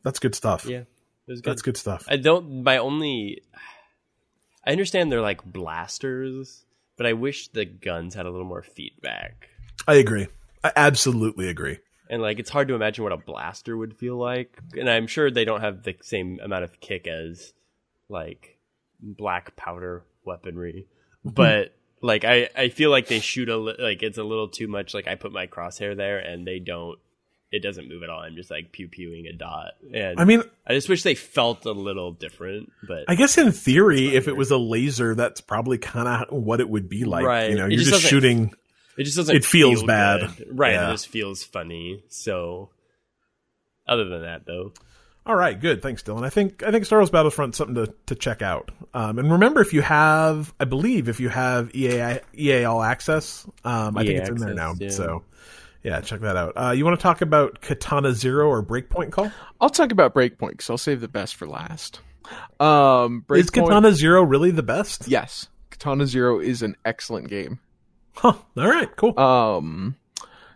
that's good stuff. yeah, it was good. That's good stuff. I don't. My only. I understand they're like blasters, but I wish the guns had a little more feedback. I agree. I absolutely agree. And like, it's hard to imagine what a blaster would feel like. And I'm sure they don't have the same amount of kick as like black powder weaponry. [LAUGHS] But like, I I feel like they shoot a li- like it's a little too much. Like I put my crosshair there, and they don't. It doesn't move at all. I'm just like pew pewing a dot, and I mean, I just wish they felt a little different. But I guess in theory, if it was a laser, that's probably kind of what it would be like. Right. You know, It you're just just, shooting. It just doesn't. It feels feel bad. good. right? Yeah. It just feels funny. So, other than that, though, All right, good. Thanks, Dylan. I think I think Star Wars Battlefront is something to, to check out. Um, and remember, if you have, I believe, if you have EA EA All Access, um, I EA think it's in there now. Yeah. So, yeah, check that out. Uh, you want to talk about Katana Zero or Breakpoint Cole? I'll talk about Breakpoint because I'll save the best for last. Um, Breakpoint, Is Katana Zero really the best? Yes, Katana Zero is an excellent game. Huh. All right, cool. Um,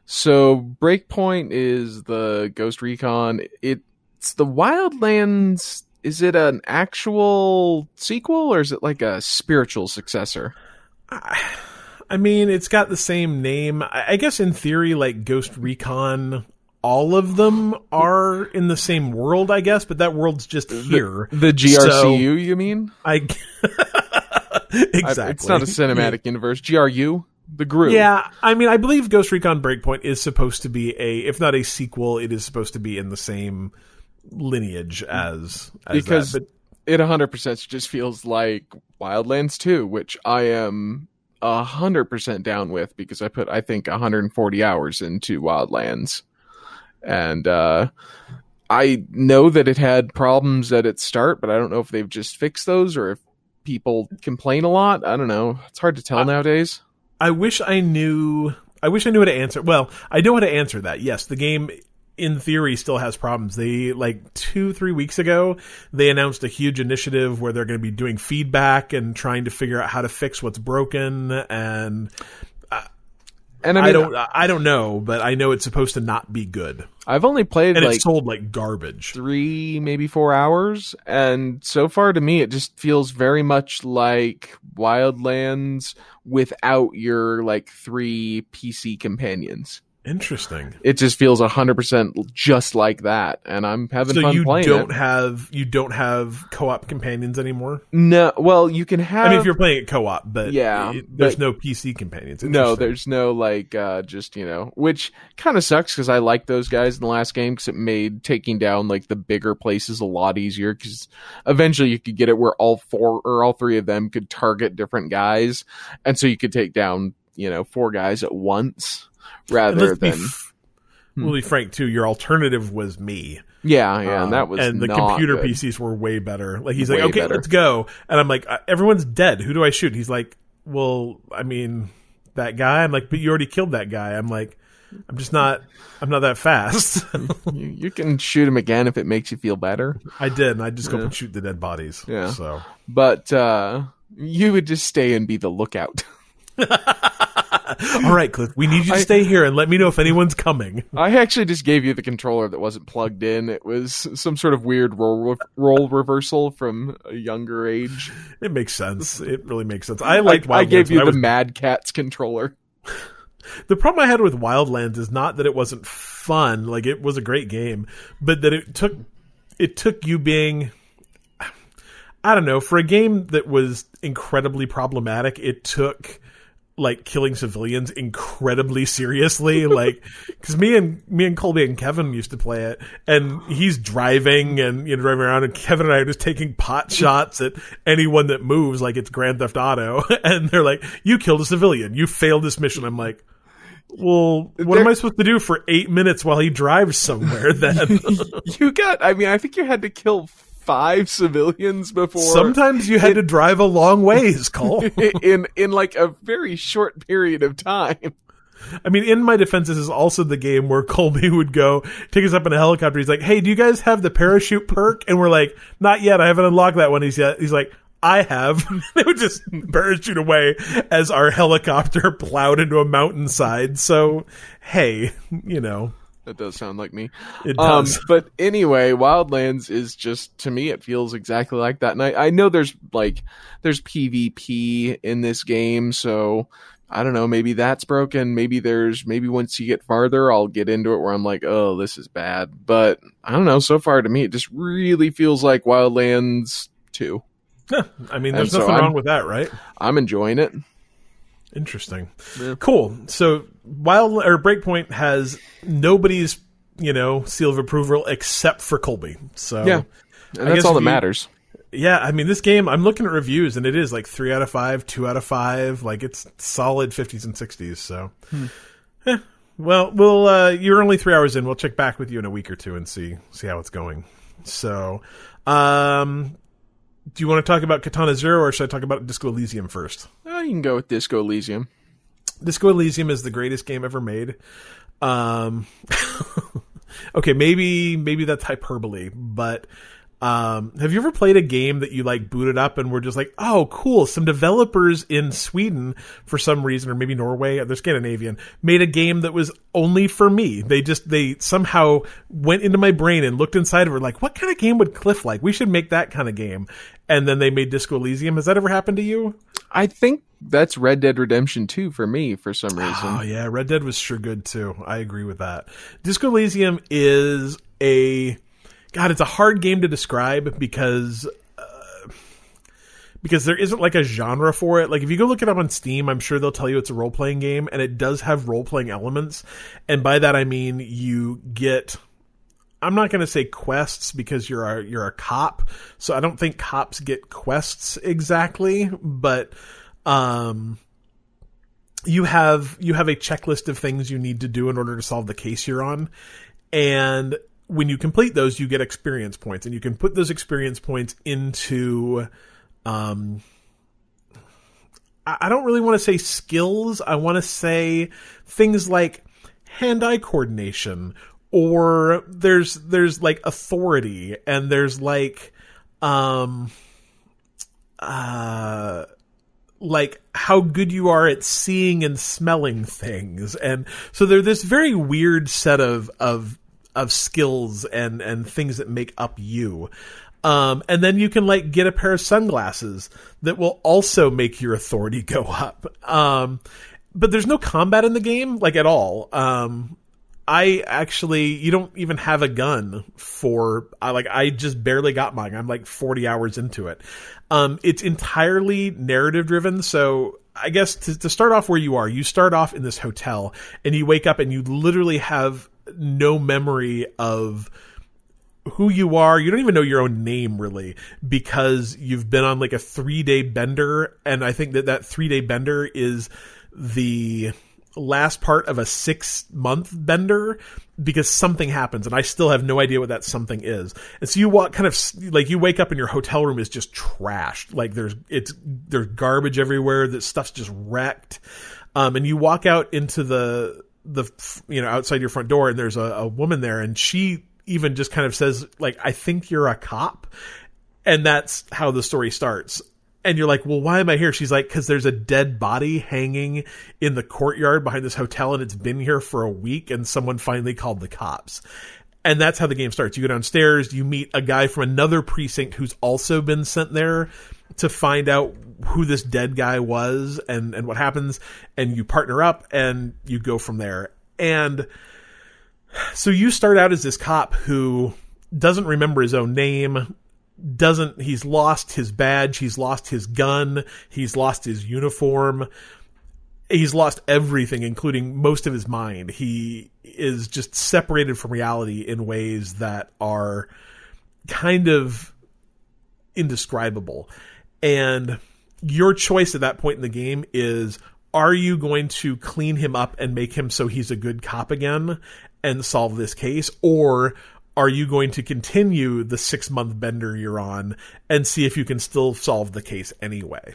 so Breakpoint is the Ghost Recon. It's the Wildlands. Is it an actual sequel or is it like a spiritual successor? I mean, it's got the same name. I guess in theory, like Ghost Recon, all of them are in the same world, I guess, but that world's just here. The GRCU, So- you mean? I exactly. [LAUGHS] I- it's not a cinematic universe. GRU, the group. Yeah, I mean, I believe Ghost Recon Breakpoint is supposed to be a, if not a sequel, it is supposed to be in the same lineage as, as because that. But it 100% just feels like Wildlands 2, which I am 100% down with because I put, I think, 140 hours into Wildlands. And uh, I know that it had problems at its start, but I don't know if they've just fixed those or if people complain a lot. I don't know. It's hard to tell I- nowadays. I wish I knew. I wish I knew how to answer. Well, I know how to answer that. Yes, the game, in theory, still has problems. They like two, three weeks ago, they announced a huge initiative where they're going to be doing feedback and trying to figure out how to fix what's broken. And And I, I, don't, I don't know, but I know it's supposed to not be good, I've only played and like it's sold like garbage. three, maybe four hours, and so far to me, it just feels very much like Wildlands without your like three PC companions. Interesting. It just feels hundred percent just like that, and I'm having So fun you playing don't it. have you don't have co-op companions anymore. No, well, you can have. I mean, if you're playing it co-op, but Yeah, it- there's but- no PC companions. No, there's no like uh just you know, which kind of sucks because I liked those guys in the last game because it made taking down like the bigger places a lot easier. Because eventually you could get it where all four or all three of them could target different guys, and so you could take down you know four guys at once rather let's be than f- we'll be frank too. Your alternative was me. yeah yeah. Um, and that was and the not computer good. PCs were way better. Like he's Way like, okay, better. let's go, and I'm like, uh, everyone's dead. Who do I shoot? He's like, well, I mean, that guy. I'm like, but you already killed that guy. I'm like, I'm just not. I'm not that fast. [LAUGHS] You, you can shoot him again if it makes you feel better, I did, and I just go up and shoot the dead bodies. Yeah. So but uh you would just stay and be the lookout. [LAUGHS] [LAUGHS] all right, Cliff, we need you to I- stay here and let me know if anyone's coming. [LAUGHS] I actually just gave you the controller that wasn't plugged in. It was some sort of weird role role reversal from a younger age. It makes sense. [LAUGHS] It really makes sense. I liked. I, I gave you the was Mad Catz controller. The problem I had with Wildlands is not that it wasn't fun, like it was a great game, but that it took it took you being I don't know, for a game that was incredibly problematic, it took like killing civilians incredibly seriously like [LAUGHS] cuz me and me and Colby and Kevin used to play it and he's driving and you know driving around and Kevin and I are just taking pot [LAUGHS] shots at anyone that moves like it's Grand Theft Auto [LAUGHS] and they're like you killed a civilian you failed this mission I'm like well, what There- am I supposed to do for eight minutes while he drives somewhere then? you got. I mean, I think you had to kill five civilians before. Sometimes you had to drive a long ways, Cole. [LAUGHS] in in like a very short period of time. I mean, in my defense, this is also the game where Colby would go take us up in a helicopter. He's like, "Hey, do you guys have the parachute perk?" And we're like, "Not yet. I haven't unlocked that one." He's yet. He's like, "I have." [LAUGHS] they would just parachute away as our helicopter [LAUGHS] plowed into a mountainside. So, hey, you know, That does sound like me. it Um, does. [LAUGHS] but anyway, Wildlands is just to me it feels exactly like that. And I, I know there's like there's PvP in this game, so I don't know, maybe that's broken. Maybe there's maybe once you get farther I'll get into it where I'm like, oh, this is bad. But I don't know, so far to me it just really feels like Wildlands 2. I mean, there's so nothing I'm- wrong with that, right? I'm enjoying it. Interesting. Yeah. Cool. So Wild or Breakpoint has nobody's, you know, seal of approval except for Colby. So Yeah. And that's all that we- matters. yeah, I mean this game I'm looking at reviews and it is like three out of five, two out of five, like it's solid fifties and sixties, so Eh, well we'll uh you're only three hours in, we'll check back with you in a week or two and see see how it's going. So um do you want to talk about Katana Zero or should I talk about Disco Elysium first? Oh, you can go with Disco Elysium. Disco Elysium is the greatest game ever made. Um, [LAUGHS] okay, maybe maybe that's hyperbole, but um, have you ever played a game that you like booted up and were just like, oh, cool? Some developers in Sweden, for some reason, or maybe Norway, they're Scandinavian, made a game that was only for me. They just they somehow went into my brain and looked inside of it, like, what kind of game would Cliff like? We should make that kind of game. And then they made Disco Elysium. Has that ever happened to you? I think that's Red Dead Redemption 2 for me for some reason. Oh yeah, Red Dead was sure good too. I agree with that. Disco Elysium is a God. It's a hard game to describe because uh, because there isn't like a genre for it. Like if you go look it up on Steam, I'm sure they'll tell you it's a role playing game, and it does have role playing elements. And by that I mean you get. I'm not going to say quests because you're a you're a cop, so I don't think cops get quests exactly, but um you have you have a checklist of things you need to do in order to solve the case you're on and when you complete those, you get experience points, and you can put those experience points into. Um, I don't really want to say skills. I want to say things like hand-eye coordination, or there's there's like authority, and there's like um uh like how good you are at seeing and smelling things and so they're this very weird set of of of skills and and things that make up you um and then you can like get a pair of sunglasses that will also make your authority go up um but there's no combat in the game like at all um I actually, you don't even have a gun for, I like, I just barely got mine. I'm like 40 hours into it. Um, it's entirely narrative driven. So I guess to, to start off where you are, you start off in this hotel and you wake up and you literally have no memory of, who you are. You don't even know your own name really because you've been on like a three day bender. And I think that that three day bender is the last part of a six month bender because something happens and I still have no idea what that something is. And so you walk kind of like you wake up and your hotel room is just trashed. Like there's, it's, there's garbage everywhere. That stuff's just wrecked. Um, and you walk out into the, the, you know, outside your front door and there's a, a woman there and she even just kind of says like, I think you're a cop. And that's how the story starts and you're like, well, why am I here? She's like, because there's a dead body hanging in the courtyard behind this hotel, and it's been here for a week, and someone finally called the cops. And that's how the game starts. You go downstairs, you meet a guy from another precinct who's also been sent there to find out who this dead guy was and, and what happens, and you partner up and you go from there. And so you start out as this cop who doesn't remember his own name, doesn't he's lost his badge, he's lost his gun, he's lost his uniform. He's lost everything including most of his mind. He is just separated from reality in ways that are kind of indescribable. And your choice at that point in the game is are you going to clean him up and make him so he's a good cop again and solve this case or are you going to continue the six month bender you're on and see if you can still solve the case anyway?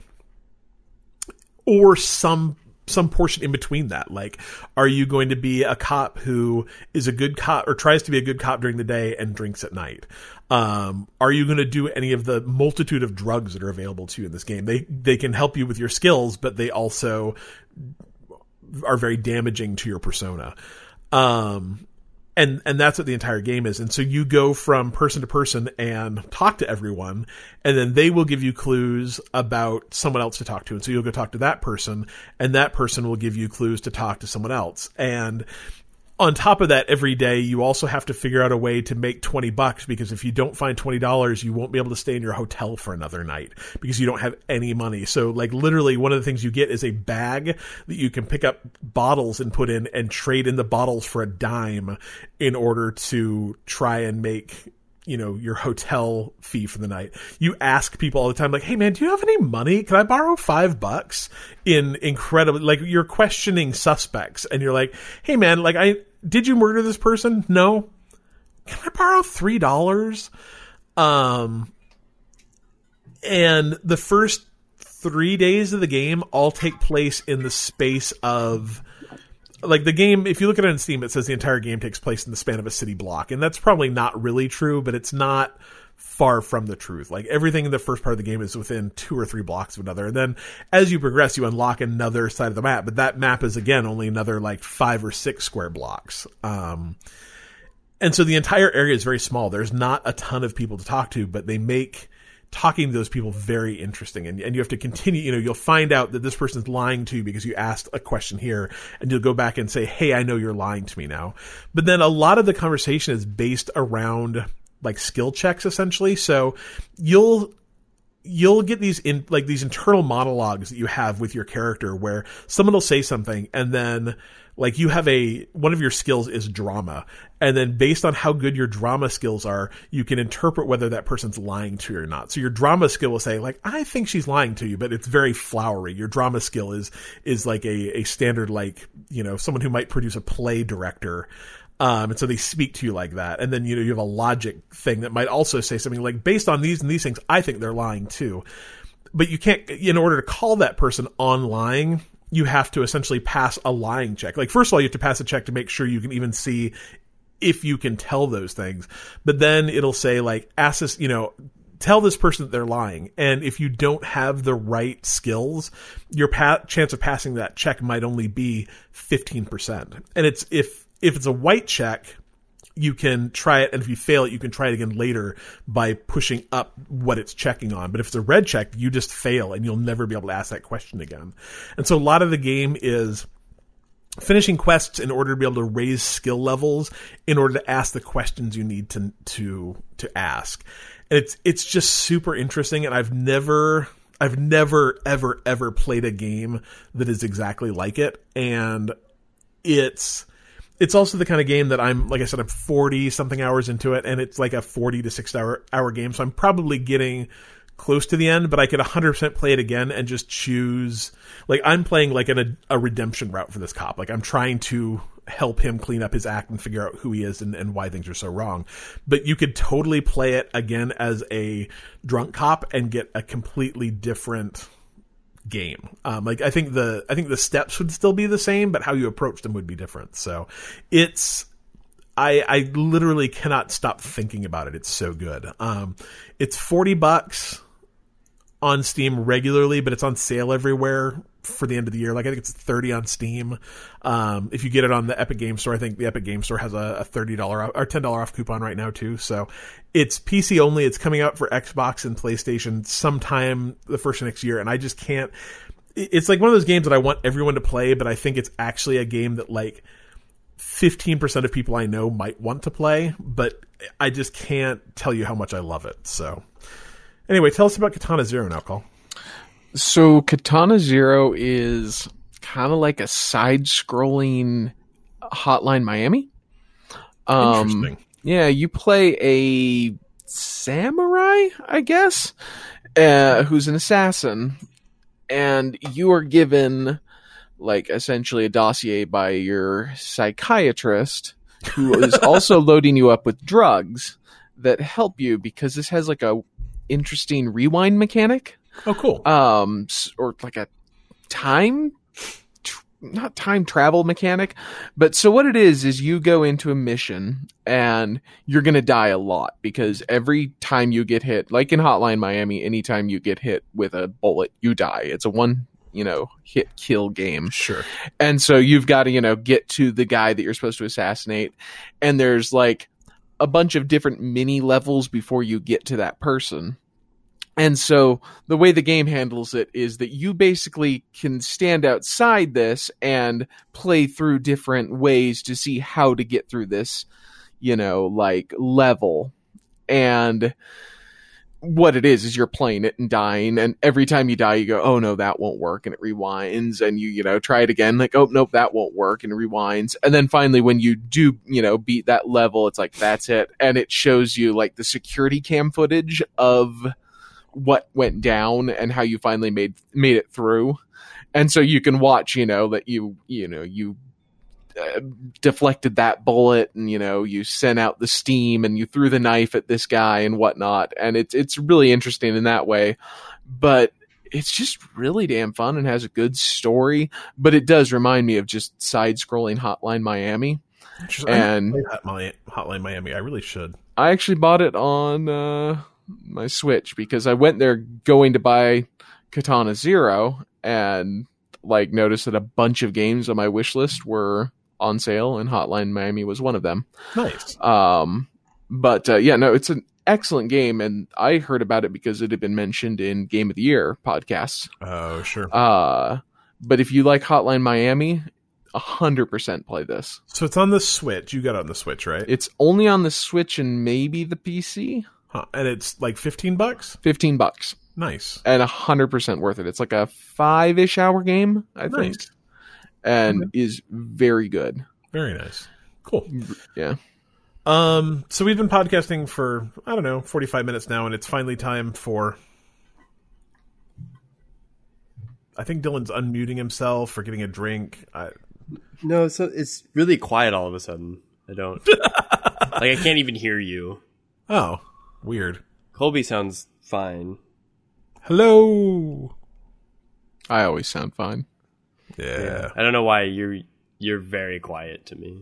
Or some some portion in between that. Like are you going to be a cop who is a good cop or tries to be a good cop during the day and drinks at night? Um, are you going to do any of the multitude of drugs that are available to you in this game? They they can help you with your skills but they also are very damaging to your persona. Um, and and that's what the entire game is. And so you go from person to person and talk to everyone and then they will give you clues about someone else to talk to. And so you'll go talk to that person and that person will give you clues to talk to someone else. And on top of that, every day you also have to figure out a way to make 20 bucks because if you don't find $20, you won't be able to stay in your hotel for another night because you don't have any money. So like literally one of the things you get is a bag that you can pick up bottles and put in and trade in the bottles for a dime in order to try and make you know your hotel fee for the night. You ask people all the time like hey man do you have any money? Can i borrow five bucks in incredible like you're questioning suspects and you're like hey man like i did you murder this person? No. Can i borrow three dollars? Um and the first three days of the game all take place in the space of like the game if you look at it on steam it says the entire game takes place in the span of a city block and that's probably not really true but it's not far from the truth. Like everything in the first part of the game is within two or three blocks of another and then as you progress you unlock another side of the map but that map is again only another like five or six square blocks. Um and so the entire area is very small. There's not a ton of people to talk to but they make talking to those people very interesting. And, and you have to continue you know you'll find out that this person's lying to you because you asked a question here and you'll go back and say hey i know you're lying to me now. But then a lot of the conversation is based around like skill checks essentially. So you'll you'll get these in like these internal monologues that you have with your character where someone will say something and then like you have a one of your skills is drama. And then based on how good your drama skills are you can interpret whether that person's lying to you or not. So your drama skill will say like i think she's lying to you but it's very flowery. Your drama skill is is like a, a standard like you know someone who might produce a play director Um, and so they speak to you like that. And then, you know, you have a logic thing that might also say something like, based on these and these things, I think they're lying too. But you can't, in order to call that person on lying, you have to essentially pass a lying check. Like, first of all, you have to pass a check to make sure you can even see if you can tell those things. But then it'll say, like, ask this, you know, tell this person that they're lying. And if you don't have the right skills, your pa- chance of passing that check might only be 15%. And it's, if, if it's a white check, you can try it, and if you fail it, you can try it again later by pushing up what it's checking on. But if it's a red check, you just fail, and you'll never be able to ask that question again. And so a lot of the game is finishing quests in order to be able to raise skill levels in order to ask the questions you need to to to ask. And it's it's just super interesting, and I've never I've never ever ever played a game that is exactly like it, and it's it's also the kind of game that I'm like I said I'm 40 something hours into it and it's like a 40 to 6 hour hour game so I'm probably getting close to the end but I could 100% play it again and just choose like I'm playing like an, a, redemption route for this cop. Like I'm trying to help him clean up his act and figure out who he is and, and why things are so wrong. But you could totally play it again as a drunk cop and get a completely different game. Um, like I think the I think the steps would still be the same, but how you approach them would be different. So it's I I literally cannot stop thinking about it. It's so good. Um, it's forty bucks on Steam regularly, but it's on sale everywhere for the end of the year. Like I think it's thirty on Steam. Um, if you get it on the Epic Game Store, I think the Epic Game Store has a, a thirty dollar or ten dollar off coupon right now too. So it's PC only. It's coming out for Xbox and PlayStation sometime the first next year, and I just can't. It's like one of those games that I want everyone to play, but I think it's actually a game that like. 15% of people I know might want to play, but I just can't tell you how much I love it. So, anyway, tell us about Katana Zero now, Cole. So Katana Zero is kind of like a side-scrolling Hotline Miami. Um, Interesting. Yeah, you play a samurai, I guess, uh, who's an assassin, and you are given like essentially a dossier by your psychiatrist, who is [LAUGHS] also loading you up with drugs that help you because this has like a interesting rewind mechanic Oh, cool. um or like a time not time travel mechanic but so what it is is you go into a mission and you're going to die a lot because every time you get hit like in hotline miami anytime you get hit with a bullet you die it's a one you know hit kill game sure. and so you've got to you know get to the guy that you're supposed to assassinate and there's like a bunch of different mini levels before you get to that person. And so the way the game handles it is that you basically can stand outside this and play through different ways to see how to get through this you know like level. And what it is is you're playing it and dying and every time you die you go oh no that won't work and it rewinds and you you know try it again like oh nope that won't work and it rewinds and then finally when you do you know beat that level it's like that's it and it shows you like the security cam footage of what went down and how you finally made made it through and so you can watch you know that you you know you uh, deflected that bullet and you know you sent out the steam and you threw the knife at this guy and whatnot and it's it's really interesting in that way but it's just really damn fun and has a good story but it does remind me of just side scrolling hotline miami. And Hotline Miami. I really should. I actually bought it on uh, my Switch because I went there going to buy Katana Zero and like noticed that a bunch of games on my wish list were on sale and Hotline Miami was one of them. Nice. Um, but uh, yeah, no, it's an excellent game, and I heard about it because it had been mentioned in Game of the Year podcasts. Oh, sure. Uh, but if you like Hotline Miami, hundred percent play this. So it's on the Switch. You got it on the Switch, right? It's only on the Switch and maybe the PC. Huh. And it's like fifteen bucks. Fifteen bucks. Nice. and a hundred percent worth it. It's like a five ish hour game, I think, Nice. and is very good. Very nice. Cool. Yeah. Um. So we've been podcasting for I don't know forty five minutes now, and it's finally time for. I think Dylan's unmuting himself or getting a drink. I, No, so it's really quiet all of a sudden. I don't [LAUGHS] like. I can't even hear you. Oh, weird. Colby sounds fine. Hello. I always sound fine. Yeah. I don't know why you're you're very quiet to me.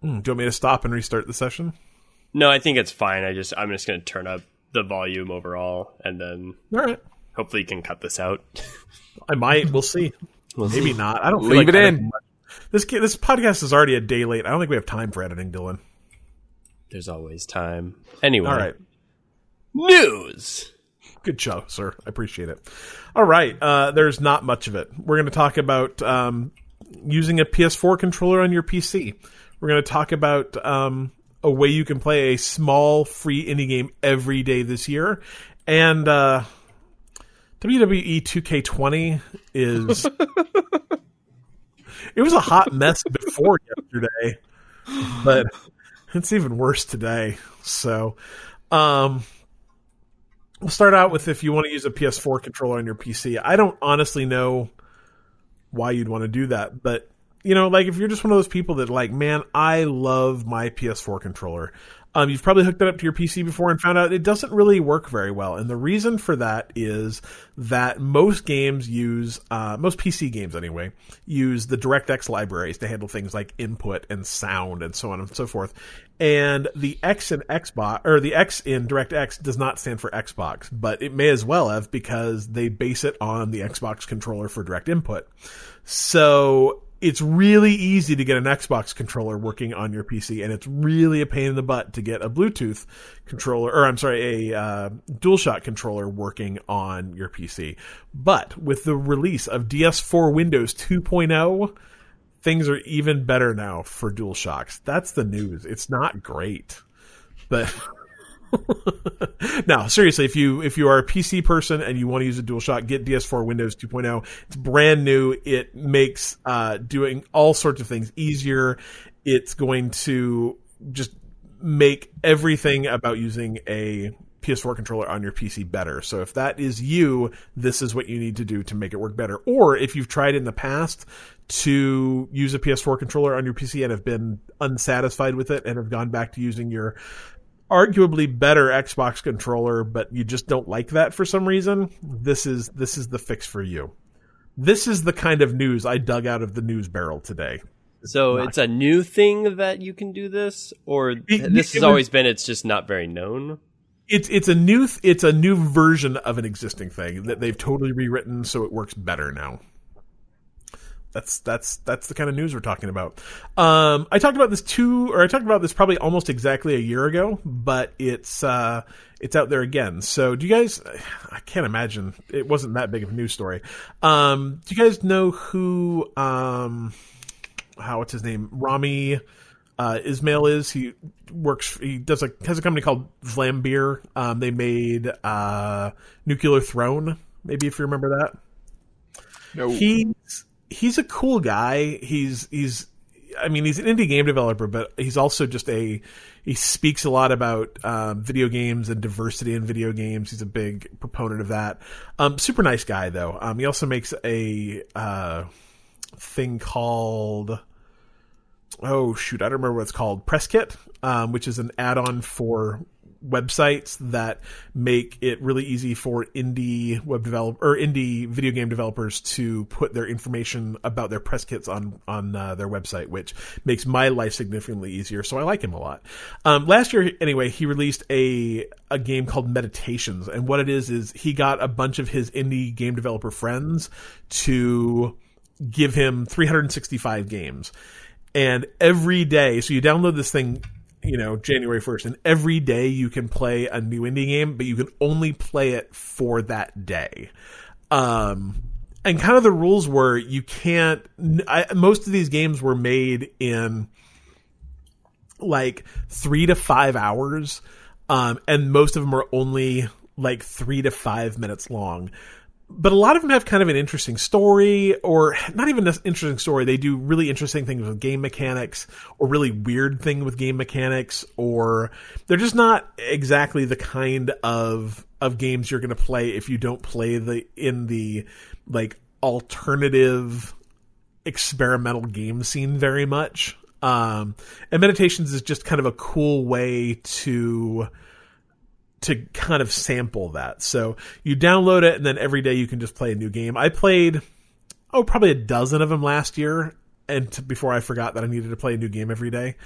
Hmm, do you want me to stop and restart the session? No, I think it's fine. I just I'm just gonna turn up the volume overall, and then All right. hopefully you can cut this out. [LAUGHS] I might. We'll see. We'll see. Maybe not. I don't feel Leave like it in. This this podcast is already a day late. I don't think we have time for editing, Dylan. There's always time. Anyway, All right. news. Good show, sir. I appreciate it. All right. Uh, there's not much of it. We're going to talk about um, using a PS4 controller on your PC. We're going to talk about um, a way you can play a small free indie game every day this year. And uh, WWE 2K20 is. [LAUGHS] it was a hot mess before yesterday, but it's even worse today. So. Um, We'll start out with if you want to use a PS4 controller on your PC. I don't honestly know why you'd want to do that, but you know, like if you're just one of those people that like, man, I love my PS4 controller. Um, you've probably hooked that up to your PC before and found out it doesn't really work very well. And the reason for that is that most games use, uh, most PC games anyway, use the DirectX libraries to handle things like input and sound and so on and so forth. And the X in Xbox, or the X in DirectX does not stand for Xbox, but it may as well have because they base it on the Xbox controller for direct input. So it's really easy to get an Xbox controller working on your PC, and it's really a pain in the butt to get a Bluetooth controller, or I'm sorry, a uh, DualShock controller working on your PC. But with the release of DS4 Windows 2.0, things are even better now for DualShocks. That's the news. It's not great, but. [LAUGHS] [LAUGHS] now, seriously, if you if you are a PC person and you want to use a DualShock, get DS4 Windows 2.0. It's brand new. It makes uh, doing all sorts of things easier. It's going to just make everything about using a PS4 controller on your PC better. So if that is you, this is what you need to do to make it work better. Or if you've tried in the past to use a PS4 controller on your PC and have been unsatisfied with it and have gone back to using your arguably better Xbox controller, but you just don't like that for some reason, this is this is the fix for you. This is the kind of news I dug out of the news barrel today. So it's a new thing that you can do this, or this it has was- always been. It's just not very known. It's it's a new th- it's a new version of an existing thing that they've totally rewritten so it works better now. That's that's that's the kind of news we're talking about. Um, I talked about this two, or I talked about this probably almost exactly a year ago, but it's uh, it's out there again. So, do you guys? I can't imagine it wasn't that big of a news story. Um, do you guys know who? Um, how what's his name? Rami uh, Ismail is. He works. He does a has a company called Vlambeer. Um, they made uh, Nuclear Throne. Maybe if you remember that No, he's he's a cool guy. He's he's I mean he's an indie game developer, but he's also just a he speaks a lot about um, video games and diversity in video games. He's a big proponent of that. Um, super nice guy though. Um, he also makes a uh, thing called oh shoot I don't remember what it's called Press Kit, um, which is an add-on for websites that make it really easy for indie web develop or indie video game developers to put their information about their press kits on on uh, their website, which makes my life significantly easier. So I like him a lot. Um, last year, anyway, he released a a game called Meditations, and what it is is he got a bunch of his indie game developer friends to give him 365 games and every day so you download this thing you know january 1st and every day you can play a new indie game but you can only play it for that day. Um and kind of the rules were you can't I, most of these games were made in like three to five hours um and most of them are only like three to five minutes long but a lot of them have kind of an interesting story or not even an interesting story. They do really interesting things with game mechanics or really weird thing with game mechanics or they're just not exactly the kind of of games you're going to play if you don't play the in the like alternative experimental game scene very much. Um, and meditations is just kind of a cool way to to kind of sample that. So you download it, and then every day you can just play a new game. I played oh probably a dozen of them last year, and t- before I forgot that I needed to play a new game every day.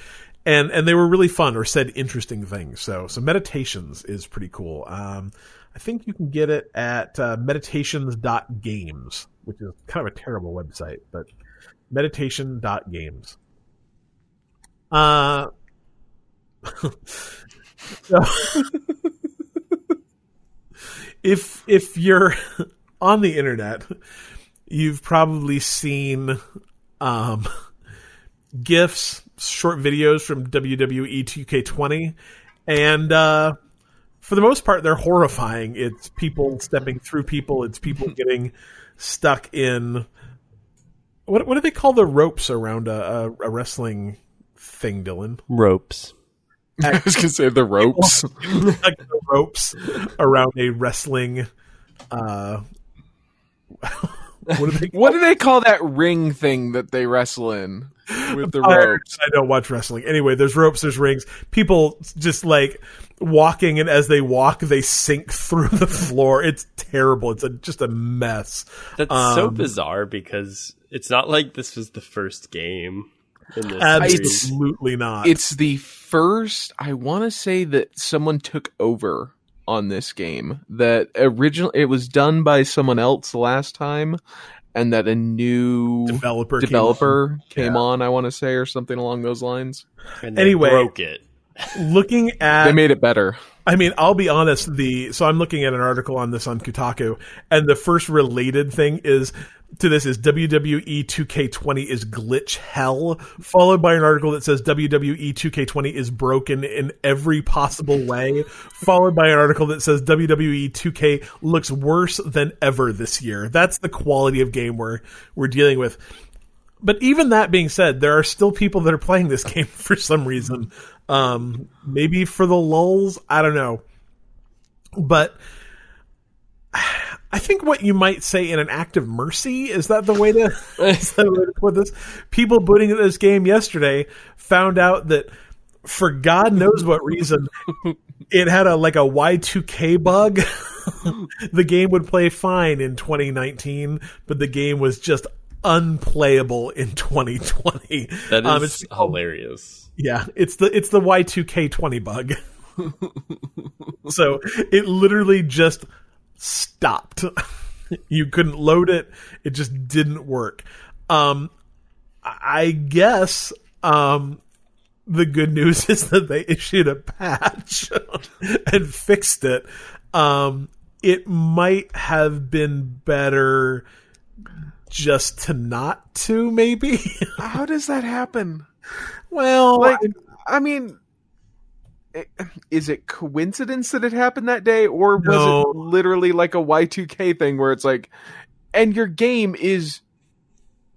And and they were really fun or said interesting things. So so meditations is pretty cool. Um, I think you can get it at uh, meditations.games, which is kind of a terrible website, but meditation.games. Uh, [LAUGHS] so, [LAUGHS] if if you're [LAUGHS] on the internet, you've probably seen um, gifs, short videos from WWE 2K20, and uh, for the most part, they're horrifying. It's people stepping through people. It's people [LAUGHS] getting stuck in what what do they call the ropes around a, a, a wrestling thing, Dylan? Ropes. I was gonna say the ropes. [LAUGHS] like the ropes around a wrestling. Uh, what do they? what do they call that ring thing that they wrestle in with the I- ropes? I don't watch wrestling. Anyway, there's ropes, there's rings. People just like walking, and as they walk, they sink through the floor. It's terrible. It's a, just a mess. That's so Um, bizarre because it's not like this was the first game in this series. Absolutely not. It's the first. I want to say that someone took over on this game. That originally it was done by someone else last time, and that a new developer. came developer came, Yeah. on. I want to say, or something along those lines. And they Anyway. broke it. looking at They made it better. I mean, I'll be honest. The so I'm looking at an article on this on Kotaku, and the first related thing is to this is WWE 2K20 is glitch hell, followed by an article that says WWE 2K20 is broken in every possible way, followed by an article that says WWE 2K looks worse than ever this year. That's the quality of game we're we're dealing with. But even that being said, there are still people that are playing this [LAUGHS] game for some reason. Um, maybe for the lulls, I don't know. But I think what you might say in an act of mercy is that the way to, [LAUGHS] is that the way to put this? People booting this game yesterday found out that for God knows what reason, [LAUGHS] it had a like a Y2K bug. [LAUGHS] the game would play fine in 2019, but the game was just unplayable in 2020. That Um, it's- hilarious. Yeah, it's the it's the Y2K20 bug. [LAUGHS] so it literally just stopped. you couldn't load it. It just didn't work. Um I guess um the good news [LAUGHS] is that they issued a patch [LAUGHS] and fixed it. Um it might have been better just to not to maybe. How does that happen? Well, Like, I mean, eh, is it coincidence that it happened that day, or was No. it literally like a Y two K thing where it's like, and your game is,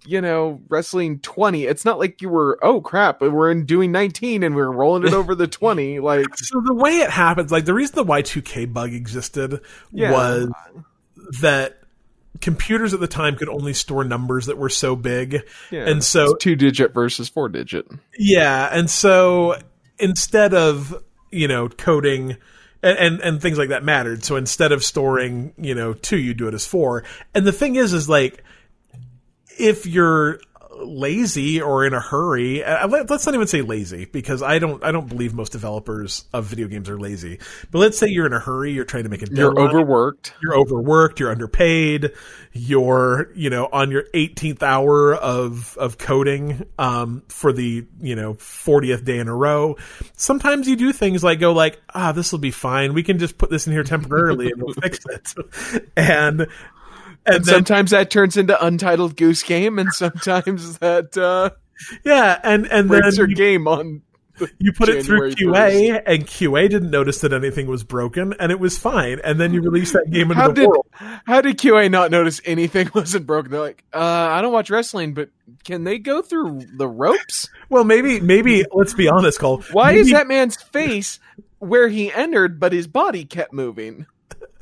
you know, wrestling twenty? It's not like you were, oh crap, we're in doing nineteen and we're rolling it over the [LAUGHS] twenty. Like, So the way it happens, like the reason the Y2K bug existed Yeah. was that computers at the time could only store numbers that were so big. yeah, And so two digit versus four digit. yeah, and so instead of, you know, coding and, and and things like that mattered. So instead of storing, you know, 2, you do it as 4. And the thing is is like if you're lazy or in a hurry, uh, let- let's not even say lazy because I don't I don't believe most developers of video games are lazy. But let's say you're in a hurry, you're trying to make a You're overworked. you're overworked, you're underpaid, you're, you know, on your 18th hour of of coding um for the, you know, 40th day in a row. Sometimes you do things like go like, "Ah, this will be fine. We can just put this in here temporarily and we'll fix it." [LAUGHS] And and, And then, sometimes that turns into Untitled Goose Game, and sometimes [LAUGHS] that uh, yeah, and and then your game on. you put it through January QA and QA didn't notice that anything was broken and it was fine. And then you release that game into How the did world. how did QA not notice anything [LAUGHS] wasn't broken? They're like, uh, I don't watch wrestling, but can they go through the ropes? Well, maybe maybe let's be honest, Cole. Why maybe, is that man's face where he entered, but his body kept moving?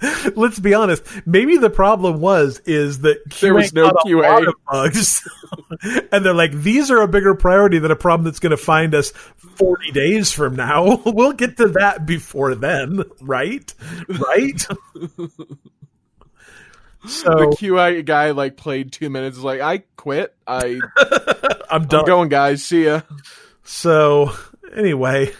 [LAUGHS] Let's be honest. Maybe the problem was is that There was no QA. bugs, [LAUGHS] and they're like, "These are a bigger priority than a problem that's going to find us forty days from now." [LAUGHS] we'll get to that before then, right? Right. so The QA guy like played two minutes. Like, I quit. I I'm done. I'm going, guys. See ya. So anyway,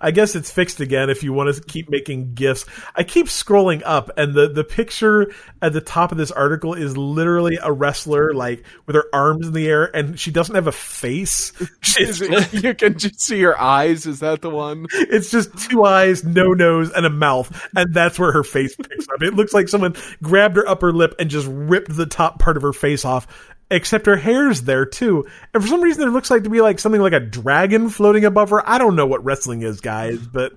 I guess it's fixed again if you want to keep making gifs. I keep scrolling up and the the picture at the top of this article is literally a wrestler like with her arms in the air and she doesn't have a face. [LAUGHS] Is it, [LAUGHS] you can just see her eyes. Is that the one? it's just two eyes, no nose and a mouth and that's where her face picks up. It looks like someone grabbed her upper lip and just ripped the top part of her face off. Except her hair's there too, and for some reason it looks like to be like something like a dragon floating above her. I don't know what wrestling is, guys, but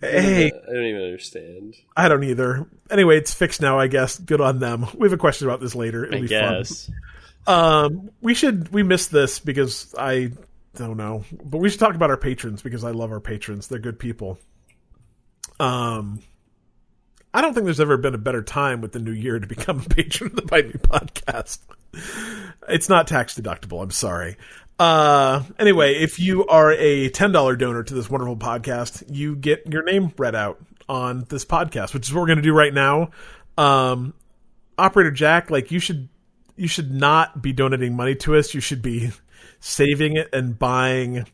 hey, I don't even understand. I don't either. Anyway, it's fixed now, I guess. Good on them. We have a question about this later. It'll I be guess. fun. Um, we should we missed this because I don't know, but we should talk about our patrons because I love our patrons. They're good people. Um, I don't think there's ever been a better time with the new year to become a patron of the Bite Me podcast. It's not tax deductible. I'm sorry. Uh, anyway, if you are a $10 donor to this wonderful podcast, you get your name read out on this podcast, which is what we're going to do right now. Um, Operator Jack, like you should, you should not be donating money to us. You should be saving it and buying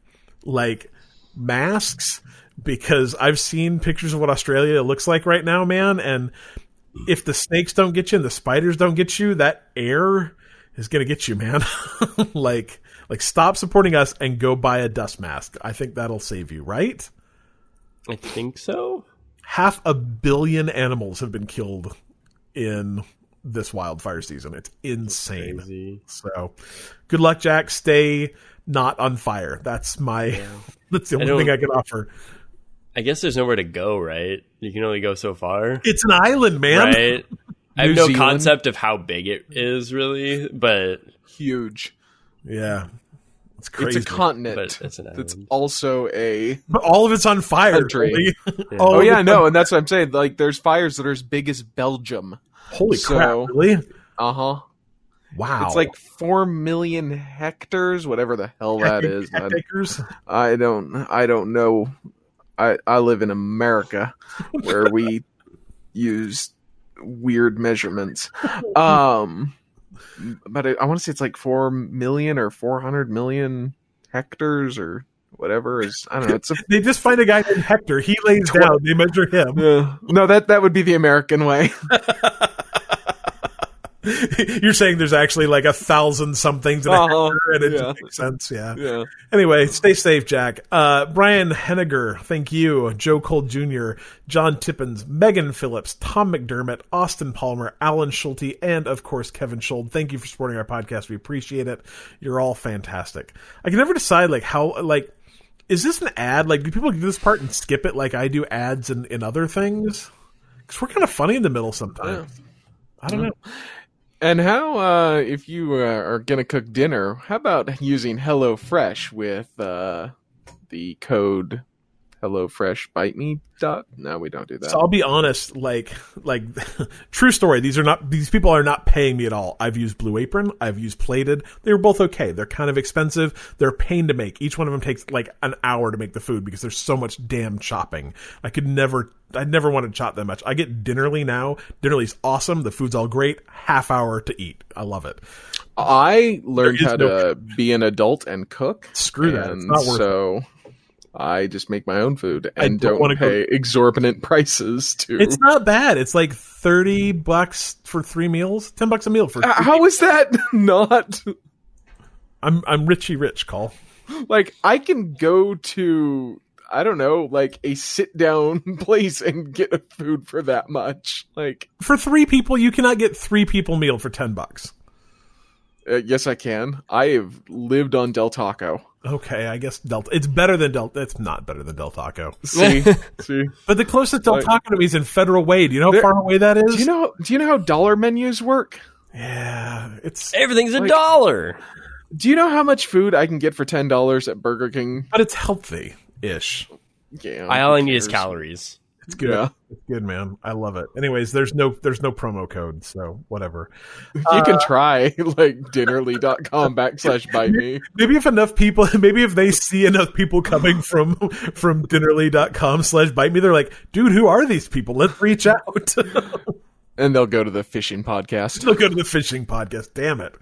like masks because I've seen pictures of what Australia looks like right now, man. And if the snakes don't get you and the spiders don't get you, that air is going to get you, man. [LAUGHS] like, like stop supporting us and go buy a dust mask. I think that'll save you, right? I think so. Half a billion animals have been killed in this wildfire season. It's insane. Crazy. So, good luck, Jack. Stay not on fire. That's my. [LAUGHS] That's the only don't- thing I can offer. I guess there's nowhere to go, right? You can only go so far, It's an island, man. right? [LAUGHS] I have no Zealand. concept of how big it is, really, but Huge. Yeah, it's crazy. It's a continent. But it's an That's island. also a. but all of it's on fire. Country. Tony. [LAUGHS] Oh yeah, no, and that's what I'm saying. Like, there's fires that are as big as Belgium. Holy So- crap! Really? Uh huh. Wow. It's like four million hectares, whatever the hell that is. Hectares. [LAUGHS] I don't. I don't know. I I live in America, where we use weird measurements. Um, but I, I want to say it's like four million or four hundred million hectares or whatever is. I don't know. It's a They just find a guy named Hector. He lays down. They measure him. Yeah. No, that that would be the American way. [LAUGHS] [LAUGHS] You're saying there's actually like a thousand somethings in a Uh-huh. And it Yeah. just makes sense. Yeah. Yeah. Anyway, stay safe, Jack. Uh, Brian Henniger, thank you. Joe Cole Jr., John Tippins, Megan Phillips, Tom McDermott, Austin Palmer, Alan Schulte, and of course Kevin Schold. Thank you for supporting our podcast. We appreciate it. You're all fantastic. I can never decide like how like is this an ad? Like do people do this part and skip it like I do ads in, in other things? Because we're kind of funny in the middle sometimes. I don't know. And how, uh, if you uh, are gonna cook dinner, how about using HelloFresh with uh, the code HelloFresh Bite Me dot? No, we don't do that. So I'll be honest, like, like, [LAUGHS] true story. These are not; these people are not paying me at all. I've used Blue Apron. I've used Plated. They were both okay. They're kind of expensive. They're a pain to make. Each one of them takes like an hour to make the food because there's so much damn chopping. I could never, I never want to chop that much. I get Dinnerly now. Dinnerly's awesome. The food's all great. Half hour to eat. I love it. I learned how no to be an adult and cook. Screw that. It's not worth it. I just make my own food and don't don't, wanna go- pay exorbitant [LAUGHS] prices to. It's not bad. It's like thirty bucks for three meals. Ten bucks a meal for. Uh, how is that [LAUGHS] not I'm I'm Richie Rich. Call. like I can go to I don't know like a sit down [LAUGHS] place and get a food for that much. Like For three people, you cannot get three people meal for ten bucks. Uh, yes, I can. I have lived on Del Taco. Okay, I guess Delta. It's better than Delta. It's not better than Del Taco. See, [LAUGHS] see. But the closest Del Like- Taco to me is in Federal Way. Do you know how far away that is? Do you know? Do you know how dollar menus work? Yeah, it's Everything's a dollar. Do you know how much food I can get for ten dollars at Burger King? but it's healthy ish. Yeah, I all I need is calories. It's good. Yeah. It's good, man. I love it. Anyways, there's no there's no promo code, so whatever. [LAUGHS] You Uh, can try [LAUGHS] like dinnerly.com [LAUGHS] backslash bite me. Maybe if enough people, maybe if they see enough people coming from from dinnerly.com slash bite me, they're like, dude, who are these people? Let's reach out. And they'll go to the fishing podcast. They'll go to the fishing podcast. Damn it.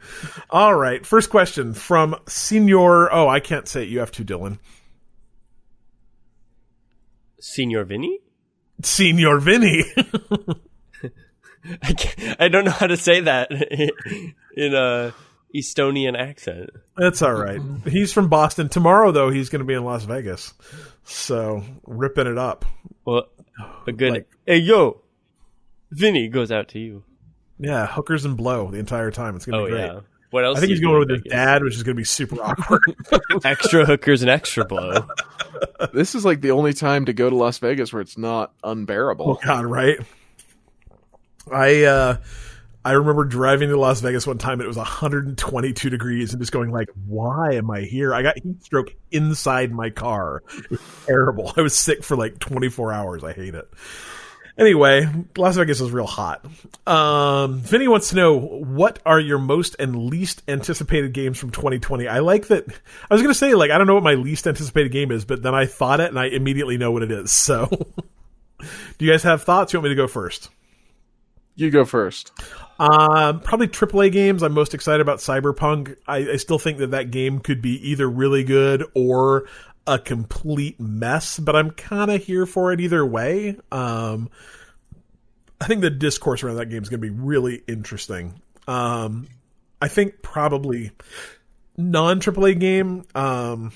All right. First question from Senior. Oh, I can't say it. You have to, Dylan. Senior Vinny? Senior Vinny. [LAUGHS] I, I don't know how to say that [LAUGHS] in a Estonian accent. That's all right. He's from Boston. Tomorrow, though, he's going to be in Las Vegas. So, ripping it up. Well, a good. Like- hey, yo! Vinny goes out to you. Yeah, hookers and blow the entire time. It's going to Oh, be great. yeah. What else? I think he's going with his dad, which is going to be super [LAUGHS] awkward. [LAUGHS] Extra hookers and extra blow. [LAUGHS] This is like the only time to go to Las Vegas where it's not unbearable. Oh God, right? I uh I remember driving to Las Vegas one time and it was 122 degrees and just going like, why am I here? I got heat stroke inside my car. It was terrible. I was sick for like 24 hours. I hate it. Anyway, Las Vegas is real hot. Um, Vinny wants to know what are your most and least anticipated games from 2020. I like that. I was going to say like I don't know what my least anticipated game is, but then I thought it and I immediately know what it is. So, [LAUGHS] do you guys have thoughts? You want me to go first? You go first. Um, probably AAA games. I'm most excited about Cyberpunk. I, I still think that that game could be either really good or a complete mess, but I'm kind of here for it either way. Um, I think the discourse around that game is going to be really interesting. Um, I think probably non AAA game. Um,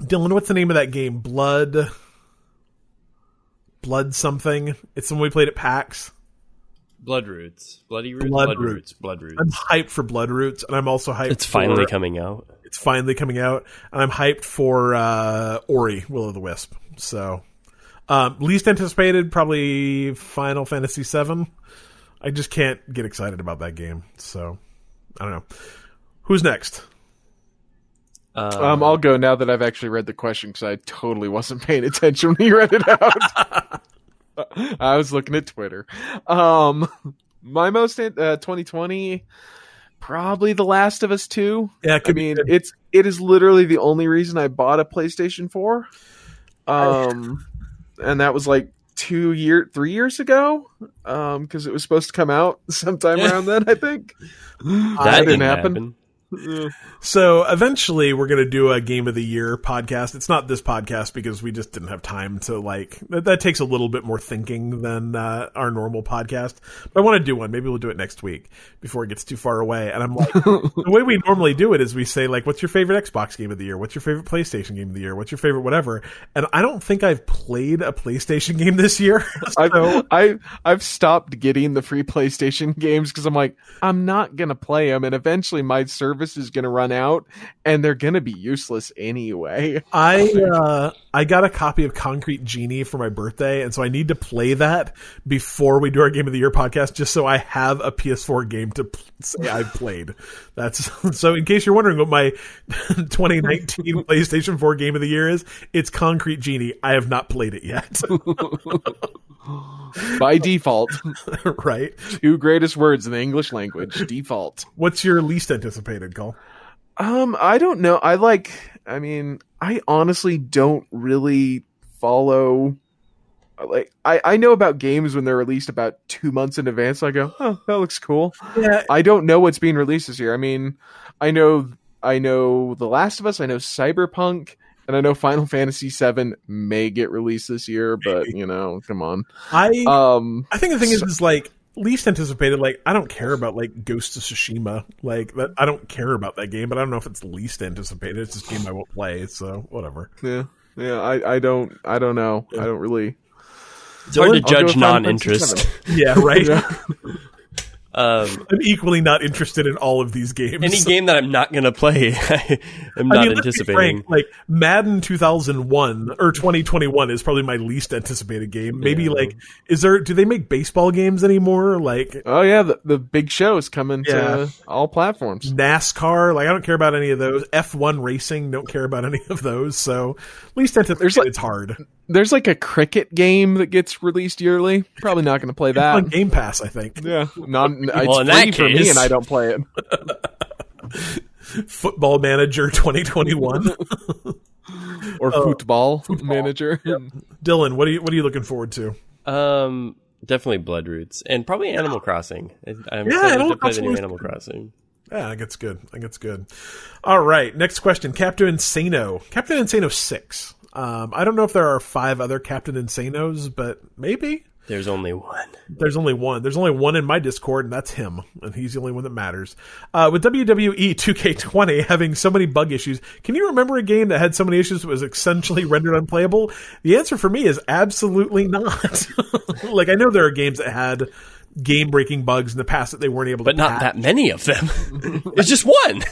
Dylan, what's the name of that game? Blood. Blood something. It's the one we played at PAX. Blood Roots. Bloody Roots? Blood Blood, Roots. Roots. Blood Roots. I'm hyped for Blood Roots, and I'm also hyped. It's finally for, coming out. It's finally coming out, and I'm hyped for uh, Ori, Will of the Wisp. So, um, least anticipated, probably Final Fantasy VII. I just can't get excited about that game. So, I don't know. Who's next? Um, I'll go now that I've actually read the question because I totally wasn't paying attention when you read it out. [LAUGHS] I was looking at Twitter. Um, my most uh, 2020, probably The Last of Us 2. Yeah, I mean, good. it's it is literally the only reason I bought a PlayStation 4. Um, and that was like two year, three years ago. Um, because it was supposed to come out [LAUGHS] sometime around then. I think that didn't happen. So eventually, we're going to do a game of the year podcast. It's not this podcast because we just didn't have time to like. That, that takes a little bit more thinking than uh, our normal podcast. But I want to do one. Maybe we'll do it next week before it gets too far away. And I'm like, [LAUGHS] the way we normally do it is we say like, "What's your favorite Xbox game of the year? What's your favorite PlayStation game of the year? What's your favorite whatever?" And I don't think I've played a PlayStation game this year. [LAUGHS] I've, so I, I've stopped getting the free PlayStation [LAUGHS] games because I'm like, I'm not going to play them. And eventually my service is going to run out and they're going to be useless anyway. [LAUGHS] I uh, I got a copy of Concrete Genie for my birthday, and so I need to play that before we do our Game of the Year podcast, just so I have a PS4 game to pl- say I've played. That's [LAUGHS] so. In case you're wondering what my [LAUGHS] 2019 PlayStation 4 Game of the Year is, it's Concrete Genie. I have not played it yet. [GASPS] By default, [LAUGHS] right? two greatest words in the English language. Default. What's your least anticipated Cole? Um, I don't know. I like, I mean, I honestly don't really follow. Like, I, I know about games when they're released about two months in advance. I go, oh, that looks cool. Yeah, I don't know what's being released this year. I mean, I know I know The Last of Us, I know Cyberpunk, and I know Final Fantasy VII may get released this year, but you know, come on. I Um I think the thing is, is like least anticipated. Like I don't care about like Ghost of Tsushima. Like that, I don't care about that game. But I don't know if it's least anticipated. It's just a game I won't play. So whatever. yeah. Yeah, I, I don't I don't know. I don't really It's hard to I'll judge non-interest. [LAUGHS] Yeah, right. Yeah. [LAUGHS] Um, [LAUGHS] I'm equally not interested in all of these games. any game that I'm not going to play, [LAUGHS] I'm not I mean, anticipating. frank, like Madden 2001 or 2021 is probably my least anticipated game. Maybe Yeah. like, is there? Do they make baseball games anymore? Like Oh yeah, the, the big show is coming Yeah. to all platforms. NASCAR? Like I don't care about any of those. F1 racing, don't care about any of those. So least anticipated. Like- it's hard. There's like a cricket game that gets released yearly. Probably not going to play that. on that. Game Pass, I think. Yeah, not Well, in it's that free for me, and I don't play it. [LAUGHS] Football Manager 2021. Or football, manager. Dylan, what are you what are you looking forward to? Um, definitely Blood Roots and probably Animal Crossing. I'm Yeah, excited Animal to play the Crossing new Animal Crossing. Yeah, I think it's good. I think it's good. All right, next question. Captain Insano. Captain Insano 6. Um, I don't know if there are five other Captain Insanos, but maybe. There's only one. There's only one. There's only one in my Discord, and that's him. And he's the only one that matters. Uh, with WWE 2K20 having so many bug issues, can you remember a game that had so many issues that was essentially [LAUGHS] rendered unplayable? The answer for me is absolutely not. [LAUGHS] like, I know there are games that had game breaking bugs in the past that they weren't able But to not patch. that many of them. [LAUGHS] it's just one.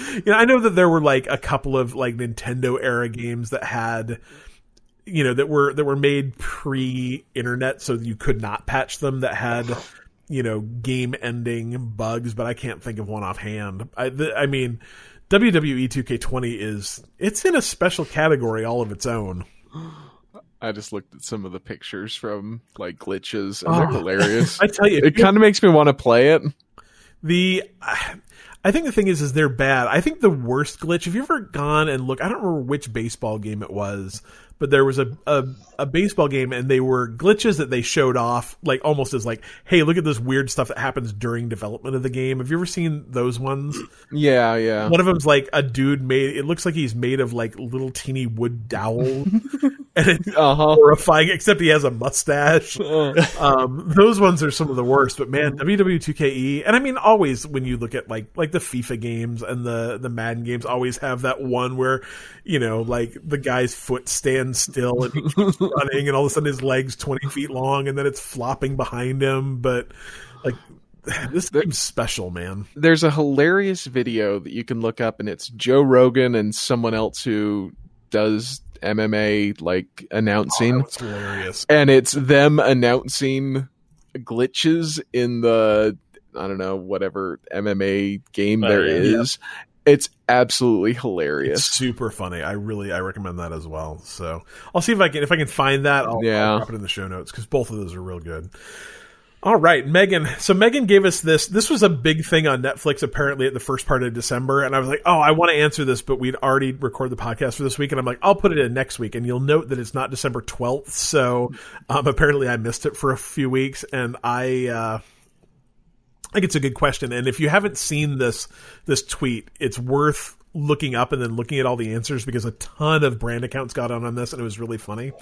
[LAUGHS] you know, I know that there were like a couple of like Nintendo era games that had, you know, that were that were made pre-internet, so you could not patch them. That had, you know, game-ending bugs, but I can't think of one offhand. I, the, I mean, WWE 2K20 is it's in a special category all of its own. I just looked at some of the pictures from like glitches, and they're Oh. [LAUGHS] hilarious. I tell you, it kind of makes me want to play it. The I think the thing is is they're bad. I think the worst glitch, if you ever gone and look, I don't remember which baseball game it was, but there was a, a a baseball game and they were glitches that they showed off like almost as like, hey, look at this weird stuff that happens during development of the game. Have you ever seen those ones? Yeah, yeah. One of them's like a dude made it looks like he's made of like little teeny wood dowels. [LAUGHS] and it's Uh huh. horrifying, except he has a mustache. Um, those ones are some of the worst. But man, WWE2KE, and I mean, always when you look at like like the FIFA games and the the Madden games, always have that one where you know like the guy's foot stands still and he keeps [LAUGHS] running, and all of a sudden his legs twenty feet long, and then it's flopping behind him. But like [SIGHS] this game's special, man. There's a hilarious video that you can look up, and it's Joe Rogan and someone else who does MMA like announcing. Oh, it's hilarious. and it's them announcing glitches in the I don't know whatever MMA game Oh, there yeah. is. It's absolutely It's hilarious. super funny. I really I recommend that as well. So I'll see if I can if I can find that. I'll, Yeah. I'll drop it in the show notes because both of those are real good. All right, Megan. So Megan gave us this. This was a big thing on Netflix apparently at the first part of December, and I was like, oh, I want to answer this, but we'd already recorded the podcast for this week, and I'm like, I'll put it in next week. And you'll note that it's not December 12th, so um, apparently I missed it for a few weeks, and I. Uh, I think it's a good question, and if you haven't seen this this tweet, it's worth looking up and then looking at all the answers because a ton of brand accounts got on on this, and it was really funny.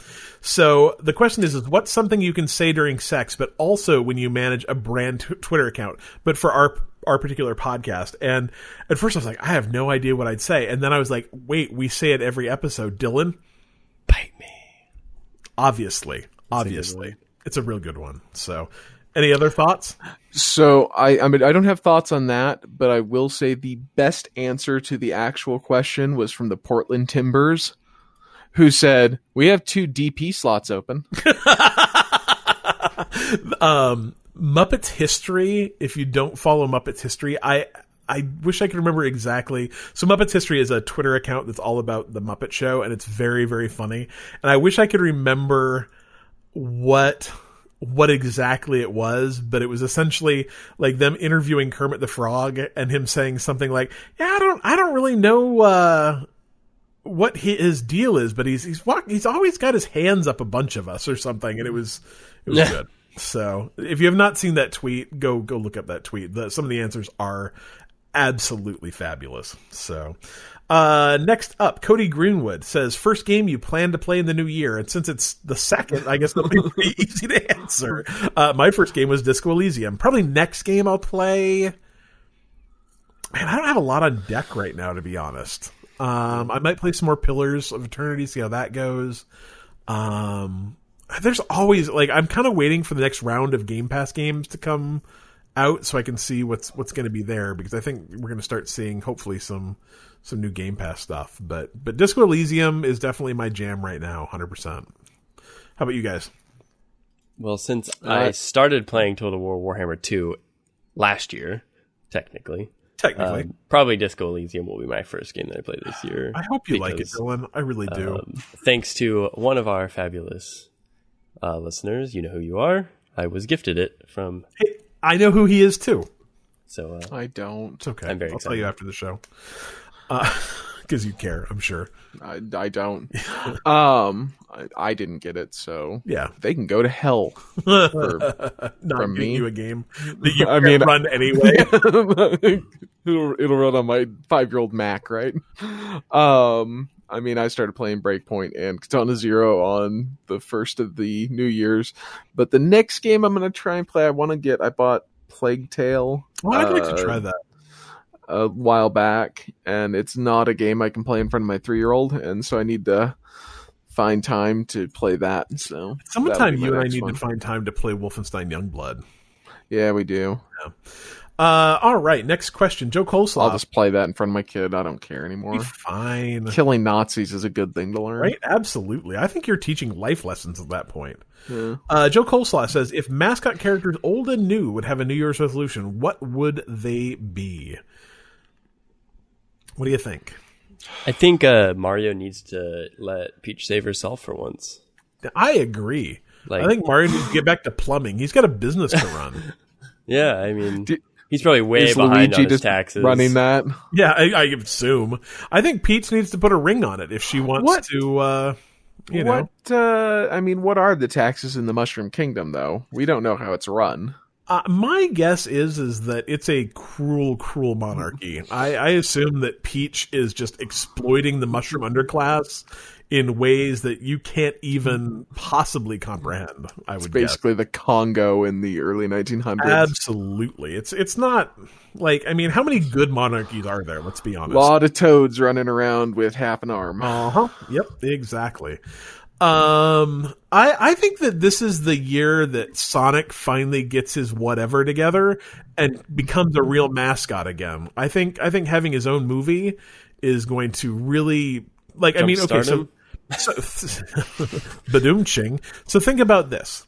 So the question is: is what's something you can say during sex, but also when you manage a brand t- Twitter account, but for our our particular podcast? And at first I was like, I have no idea what I'd say, and then I was like, wait, we say it every episode, Dylan. Bite me. Obviously, obviously, it's a real good one. So, any other thoughts? So I I mean I don't have thoughts on that, but I will say the best answer to the actual question was from the Portland Timbers, who said we have two DP slots open. [LAUGHS] um, Muppets history. If you don't follow Muppets history, I I wish I could remember exactly. So Muppets history is a Twitter account that's all about the Muppet Show, and it's very very funny. And I wish I could remember what what exactly it was, but it was essentially like them interviewing Kermit the Frog and him saying something like, "Yeah, I don't I don't really know." uh what his deal is, but he's he's walk, he's always got his hands up a bunch of us or something, and it was it was Yeah. good. So if you have not seen that tweet, go go look up that tweet. The, some of the answers are absolutely fabulous. So uh, next up, Cody Greenwood says first game you plan to play in the new year, and since it's the second, I guess that'll be [LAUGHS] pretty easy to answer. Uh, my first game was Disco Elysium. Probably next game I'll play. Man, I don't have a lot on deck right now, to be honest. Um, I might play some more Pillars of Eternity, see how that goes. Um, there's always like I'm kind of waiting for the next round of Game Pass games to come out so I can see what's what's going to be there because I think we're going to start seeing hopefully some some new Game Pass stuff. But but Disco Elysium is definitely my jam right now, hundred percent. How about you guys? Well, since Uh, I started playing Total War Warhammer 2 last year, technically, Technically, Um, probably Disco Elysium will be my first game that I play this year. I hope you like it, Dylan. I really do. Um, thanks to one of our fabulous uh, listeners, you know who you are. I was gifted it from. hey, I know who he is too. So uh, I don't. It's okay. I'm very I'll tell you after the show. [LAUGHS] Because you care, I'm sure. I, I don't. [LAUGHS] um, I, I didn't get it, so Yeah. they can go to hell. [LAUGHS] Not from giving me? you a game that you I I mean- mean, run anyway. it'll, it'll run on my five year old Mac, right? Um, I mean, I started playing Breakpoint and Katana Zero on the first of the New Year's, but the next game I'm gonna try and play, I want to get. I bought Plague Tale well, I'd like Uh, to try that. A while back, and it's not a game I can play in front of my three year old, and so I need to find time to play that. So Sometime you and I need one. to find time to play Wolfenstein Youngblood. Yeah, we do. Uh, all right, next question. Joe Coleslaw. I'll just play that in front of my kid. I don't care anymore. fine. Killing Nazis is a good thing to learn. Right? Absolutely. I think you're teaching life lessons at that point. Yeah. Uh, Joe Coleslaw says, if mascot characters old and new would have a New Year's resolution, what would they be? What do you think? I think uh, Mario needs to let Peach save herself for once. I agree. Like, I think Mario needs to get back to plumbing. He's got a business to run. [LAUGHS] yeah, I mean, Do- he's probably way Is behind Luigi on his taxes. running that? yeah, I, I assume. I think Peach needs to put a ring on it if she wants What? to. Uh, you know, what? Uh, I mean, what are the taxes in the Mushroom Kingdom? Though we don't know how it's run. Uh, my guess is is that it's a cruel, cruel monarchy. I, I assume that Peach is just exploiting the mushroom underclass in ways that you can't even possibly comprehend. I would guess. Basically, the Congo in the early 1900s. Absolutely, it's it's not like I mean, how many good monarchies are there? Let's be honest. A lot of toads running around with half an arm. Uh huh. Yep. Exactly. Um, I I think that this is the year that Sonic finally gets his whatever together and becomes a real mascot again. I think I think having his own movie is going to really like. I mean, okay, so. So, [LAUGHS] Badoom ching. So think about this.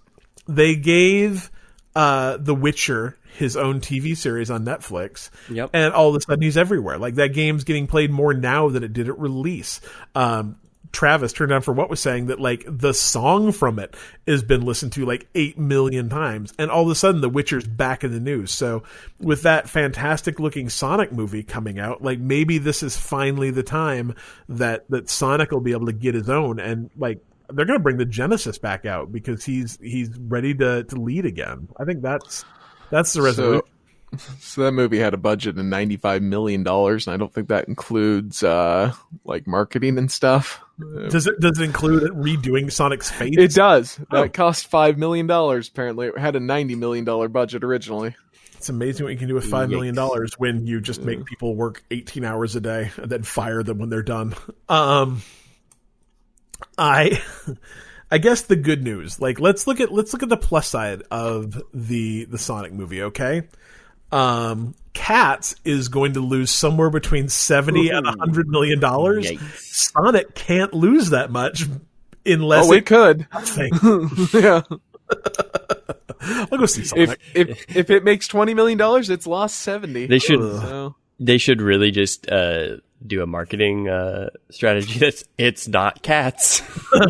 They gave uh, The Witcher his own TV series on Netflix. Yep. And all of a sudden he's everywhere. Like that game's getting played more now than it did at release. Um, Travis turned down for what was saying that like the song from it has been listened to like 8 million times and all of a sudden the Witcher's back in the news. So with that fantastic looking Sonic movie coming out, like maybe this is finally the time that that Sonic will be able to get his own and like they're going to bring the Genesis back out because he's he's ready to to lead again. I think that's that's the resolution. So, [LAUGHS] so that movie had a budget of 95 million dollars, and I don't think that includes uh, like marketing and stuff. does it does it include redoing Sonic's face? It does. That Oh. cost five million dollars. Apparently, it had a 90 million dollar budget originally. It's amazing what you can do with five million dollars when you just make people work eighteen hours a day and then fire them when they're done. Um, I, [LAUGHS] I guess the good news, like let's look at let's look at the plus side of the the Sonic movie. Okay, um, Cats is going to lose somewhere between seventy and a hundred million dollars. Sonic can't lose that much unless Oh, it it could. [LAUGHS] yeah. I'll go see Sonic. If if if it makes 20 million dollars, it's lost 70. They should So, they should really just uh, do a marketing uh, strategy that's it's not cats. [LAUGHS] [LAUGHS]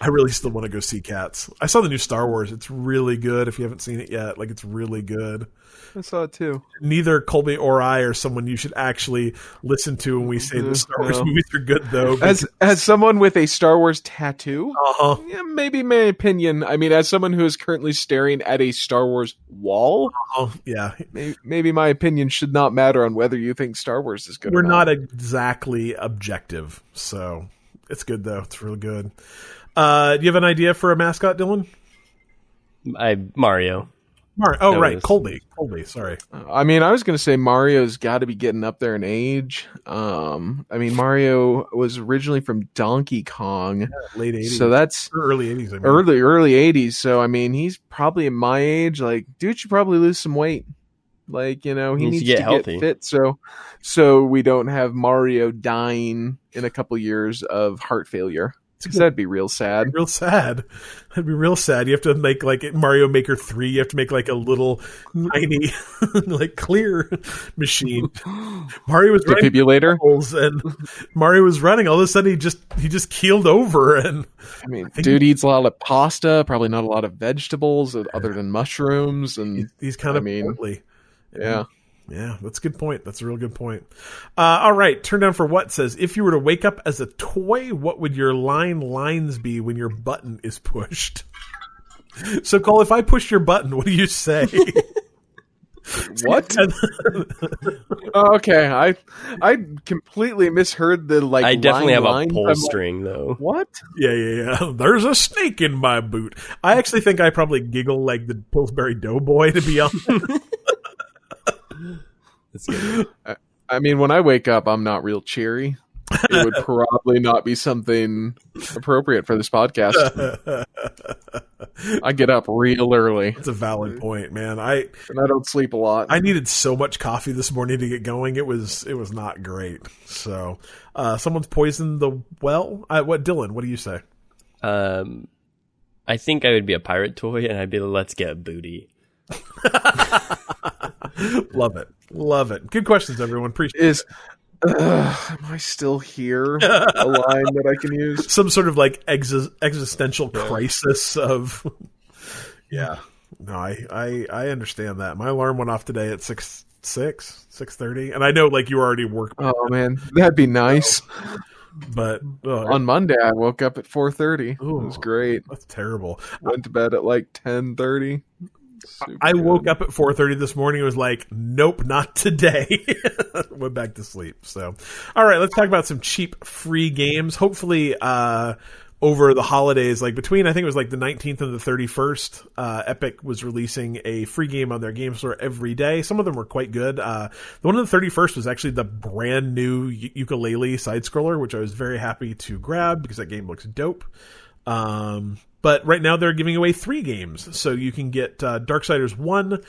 I really still want to go see Cats. I saw the new Star Wars. It's really good. If you haven't seen it yet, like it's really good. I saw it too. Neither Colby or I are someone you should actually listen to when we say the Star Wars No. movies are good, though. As as someone with a Star Wars tattoo, uh-huh. yeah, maybe my opinion. I mean, as someone who is currently staring at a Star Wars wall, uh yeah, maybe, maybe my opinion should not matter on whether you think Star Wars is good. we're or not exactly objective, so it's good though. It's really good. Uh, do you have an idea for a mascot, Dylan? I Mario. Mar- oh, That right, was- Colby. Colby, sorry. I mean, I was going to say Mario's got to be getting up there in age. Um, I mean, Mario was originally from Donkey Kong, Late eighties, so that's or early eighties. I mean. early early 80s. So I mean, he's probably at my age. Like, dude should probably lose some weight. Like, you know, he Needs needs, to get to, healthy. get fit. So, so we don't have Mario dying in a couple years of heart failure. 'Cause that'd be real sad. real sad. That'd be real sad. You have to make like Mario Maker three. You have to make like a little tiny, [LAUGHS] like clear machine. [GASPS] Mario was running Defibrillator. holes and Mario was running. All of a sudden, he just he just keeled over and I mean, think- dude eats a lot of pasta, probably not a lot of vegetables uh, other than mushrooms, and he's kind I of mean- portly. yeah. Yeah, that's a good point. That's a real good point. Uh, all right, turn down for what says if you were to wake up as a toy, what would your line lines be when your button is pushed? [LAUGHS] So, Cole, if I push your button, what do you say? [LAUGHS] What? [LAUGHS] Oh, okay, I I completely misheard the like. I definitely line have a pull I'm like, string though. what? yeah, yeah, yeah. There's a snake in my boot. I actually think I probably giggle like the Pillsbury Doughboy, to be honest. That's good. [LAUGHS] I mean, when I wake up, I'm not real cheery. It would [LAUGHS] probably not be something appropriate for this podcast. I get up real early, That's a valid point, man. I and I don't sleep a lot. I needed so much coffee this morning to get going. It was it was not great. So, uh, someone's poisoned the well. Uh, what, Dylan? What do you say? Um, I think I would be a pirate toy, and I'd be like, let's get booty. [LAUGHS] [LAUGHS] Love it, love it. Good questions, everyone. Appreciate Is Ugh, [SIGHS] am I still here? a line that I can use. [LAUGHS] some sort of like exi- existential crisis of. [LAUGHS] yeah, no, I, I I understand that. My alarm went off today at six six six thirty, and I know like you already work, Oh man, that'd be nice. but uh, On Monday, I woke up at four thirty. It was great. that's terrible. Went to bed at like ten thirty. I woke up at 4:30 this morning. It was like, nope, not today. [LAUGHS] Went back to sleep. So, all right, let's talk about some cheap free games. Hopefully, uh, over the holidays, like between I think it was like the 19th and the 31st, uh, Epic was releasing a free game on their game store every day. Some of them were quite good. Uh, the one on the 31st was actually the brand new ukulele side scroller, which I was very happy to grab because that game looks dope. Um, but right now they're giving away three games, so you can get uh, Darksiders one,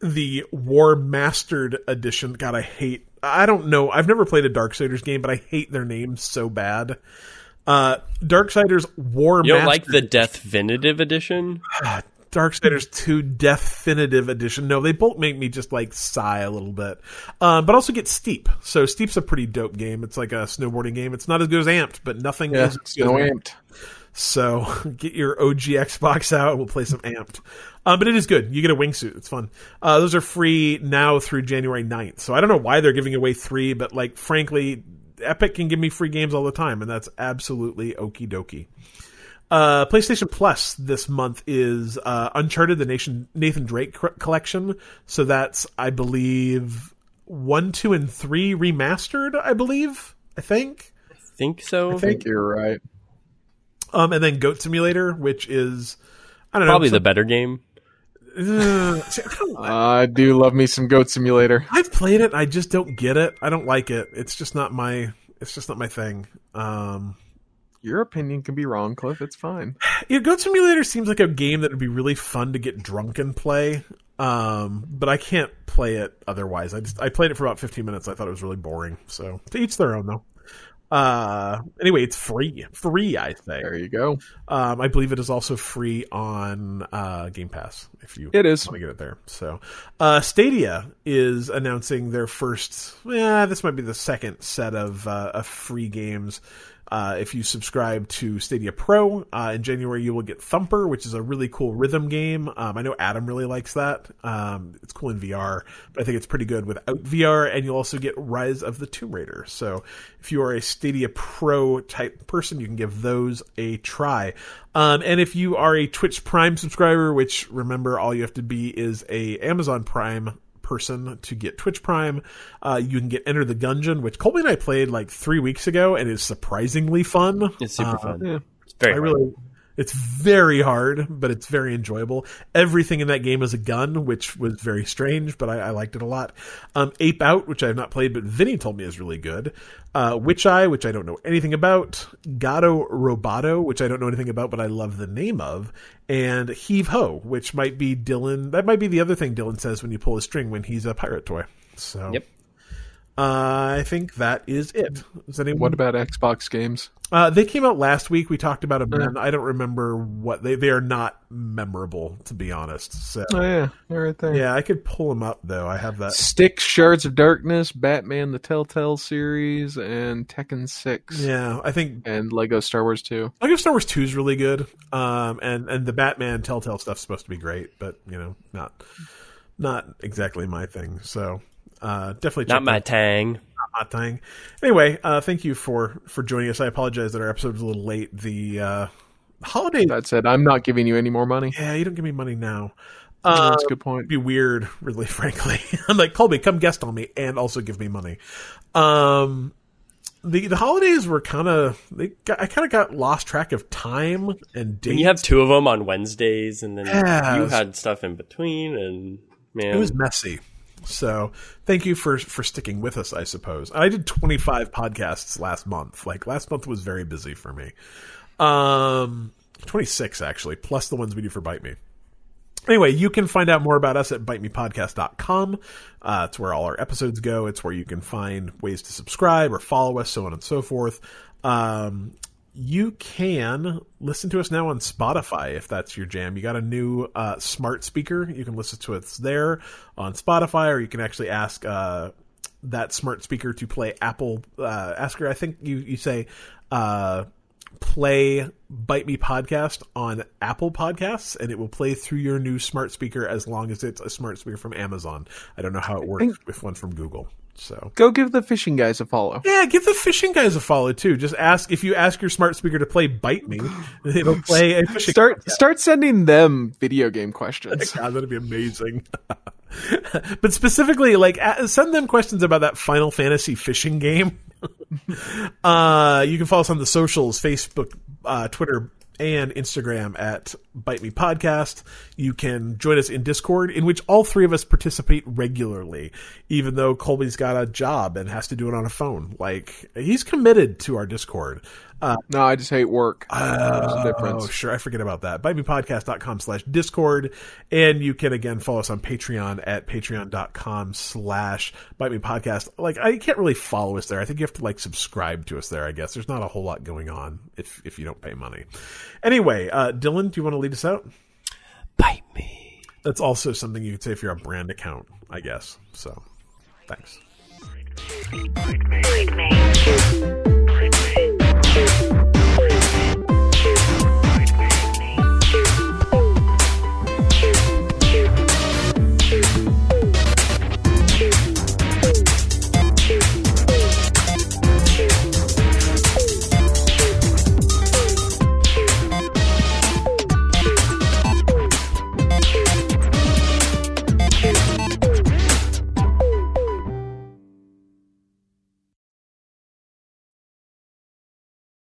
the Warmastered Edition. God, I hate. I don't know. I've never played a Darksiders game, but I hate their names so bad. Uh, Darksiders War You don't Mastered like the Death Definitive Edition? [SIGHS] Darksiders 2 Definitive Edition. No, they both make me just like sigh a little bit. Um, but also get Steep. So Steep's a pretty dope game. It's like a snowboarding game. It's not as good as Amped, but nothing Yeah, is no as amped. So [LAUGHS] get your OG Xbox out we'll play some Amped. Um, but it is good. You get a wingsuit. It's fun. Uh, those are free now through January 9th. So I don't know why they're giving away three, but like frankly, Epic can give me free games all the time, and that's absolutely okie dokie. Uh, PlayStation Plus this month is uh, Uncharted: The Nation Nathan Drake co- collection. So that's I believe one, two, and three remastered. I believe. I think. I Think so? I think you're right. Um, and then Goat Simulator, which is I don't know Probably the better game. uh, see, I don't- I do love me some Goat Simulator. I've played it. I just don't get it. I don't like it. It's just not my. It's just not my thing. Um, Your opinion can be wrong, Cliff. It's fine. yeah, Goat Simulator seems like a game that would be really fun to get drunk and play. Um, but I can't play it otherwise. I just I played it for about 15 minutes. I thought it was really boring. So to each their own, though. Uh, anyway, it's free. Free, I think. There you go. Um, I believe it is also free on uh, Game Pass if you It is. want to get it there. So, uh, Stadia is announcing their first. Yeah, this might be the second set of, uh, of free games. Uh, if you subscribe to Stadia Pro uh, in January, you will get Thumper, which is a really cool rhythm game. Um, I know Adam really likes that. Um, it's cool in VR, but I think it's pretty good without VR. And you'll also get Rise of the Tomb Raider. So if you are a Stadia Pro type person, you can give those a try. Um, and if you are a Twitch Prime subscriber, which remember all you have to be is a Amazon Prime person to get Twitch Prime. Uh, you can get Enter the Gungeon, which Colby and I played like three weeks ago, and is surprisingly fun. It's super Uh, fun. yeah. It's very I fun. really, it's very hard, but it's very enjoyable. Everything in that game is a gun, which was very strange, but I, I liked it a lot. Um, Ape Out, which I have not played, but Vinny told me is really good. Uh, Witcheye, which I don't know anything about. Gato Roboto, which I don't know anything about, but I love the name of. And Heave Ho, which might be Dylan. That might be the other thing Dylan says when you pull a string when he's a pirate toy. So. Yep. Uh, I think that is it. Is anyone? What about Xbox games? Uh, they came out last week. We talked about them. Yeah. I don't remember what they. They are not memorable, to be honest. So Oh yeah, they're right there. yeah, I could pull them up though. I have that. Styx Shards of Darkness, Batman: The Telltale series, and Tekken Six, Yeah, I think and Lego Star Wars Two. I guess Star Wars Two is really good. Um, and and the Batman Telltale stuff's supposed to be great, but you know, not not exactly my thing. So uh, definitely Not my that tang. hot thing. Anyway, uh, thank you for for joining us. I apologize that our episode was a little late. The uh, holiday. That said, I'm not giving you any more money. Yeah, you don't give me money now. Uh, That's a good point. be weird, really, [LAUGHS] frankly. I'm like, Colby, come guest on me and also give me money. Um, the the holidays were kind of they got, I kind of got lost track of time and dates. When you have two of them on Wednesdays, and then Yeah, you was- had stuff in between, and man, it was messy. So thank you for for sticking with us. I suppose I did 25 podcasts last month. Like last month was very busy for me. Um, 26 actually, plus the ones we do for Bite Me. Anyway, you can find out more about us at bitemepodcast.com. Uh, it's where all our episodes go. It's where you can find ways to subscribe or follow us, so on and so forth. Um, you can listen to us now on Spotify if that's your jam. You got a new uh, smart speaker. You can listen to us there on Spotify, or you can actually ask uh, that smart speaker to play Apple. Uh, ask her, I think you, you say, uh, play Bite Me Podcast on Apple Podcasts, and it will play through your new smart speaker as long as it's a smart speaker from Amazon. I don't know how it works with one from Google. So Go give the fishing guys a follow. yeah, give the fishing guys a follow too. Just ask if you ask your smart speaker to play Bite Me, [GASPS] it'll play a fishing. Start start sending them video game questions. [LAUGHS] God, that'd be amazing. [LAUGHS] but specifically, like, send them questions about that Final Fantasy fishing game. [LAUGHS] uh, you can follow us on the socials: Facebook, uh, Twitter, and Instagram at Bite Me Podcast. You can join us in Discord, in which all three of us participate regularly, even though Colby's got a job and has to do it on a phone. Like, he's committed to our Discord. No, I just hate work. There's a. Oh, sure. I forget about that. BiteMePodcast.com slash Discord. And you can, again, follow us on Patreon at patreon.com slash BiteMePodcast. Like, I can't really follow us there. I think you have to, like, subscribe to us there, I guess. There's not a whole lot going on if, if you don't pay money. Anyway, uh, Dylan, do you want to lead us out? bite me. That's also something you could say if you're a brand account, I guess. So, thanks. Bite me. Thank you.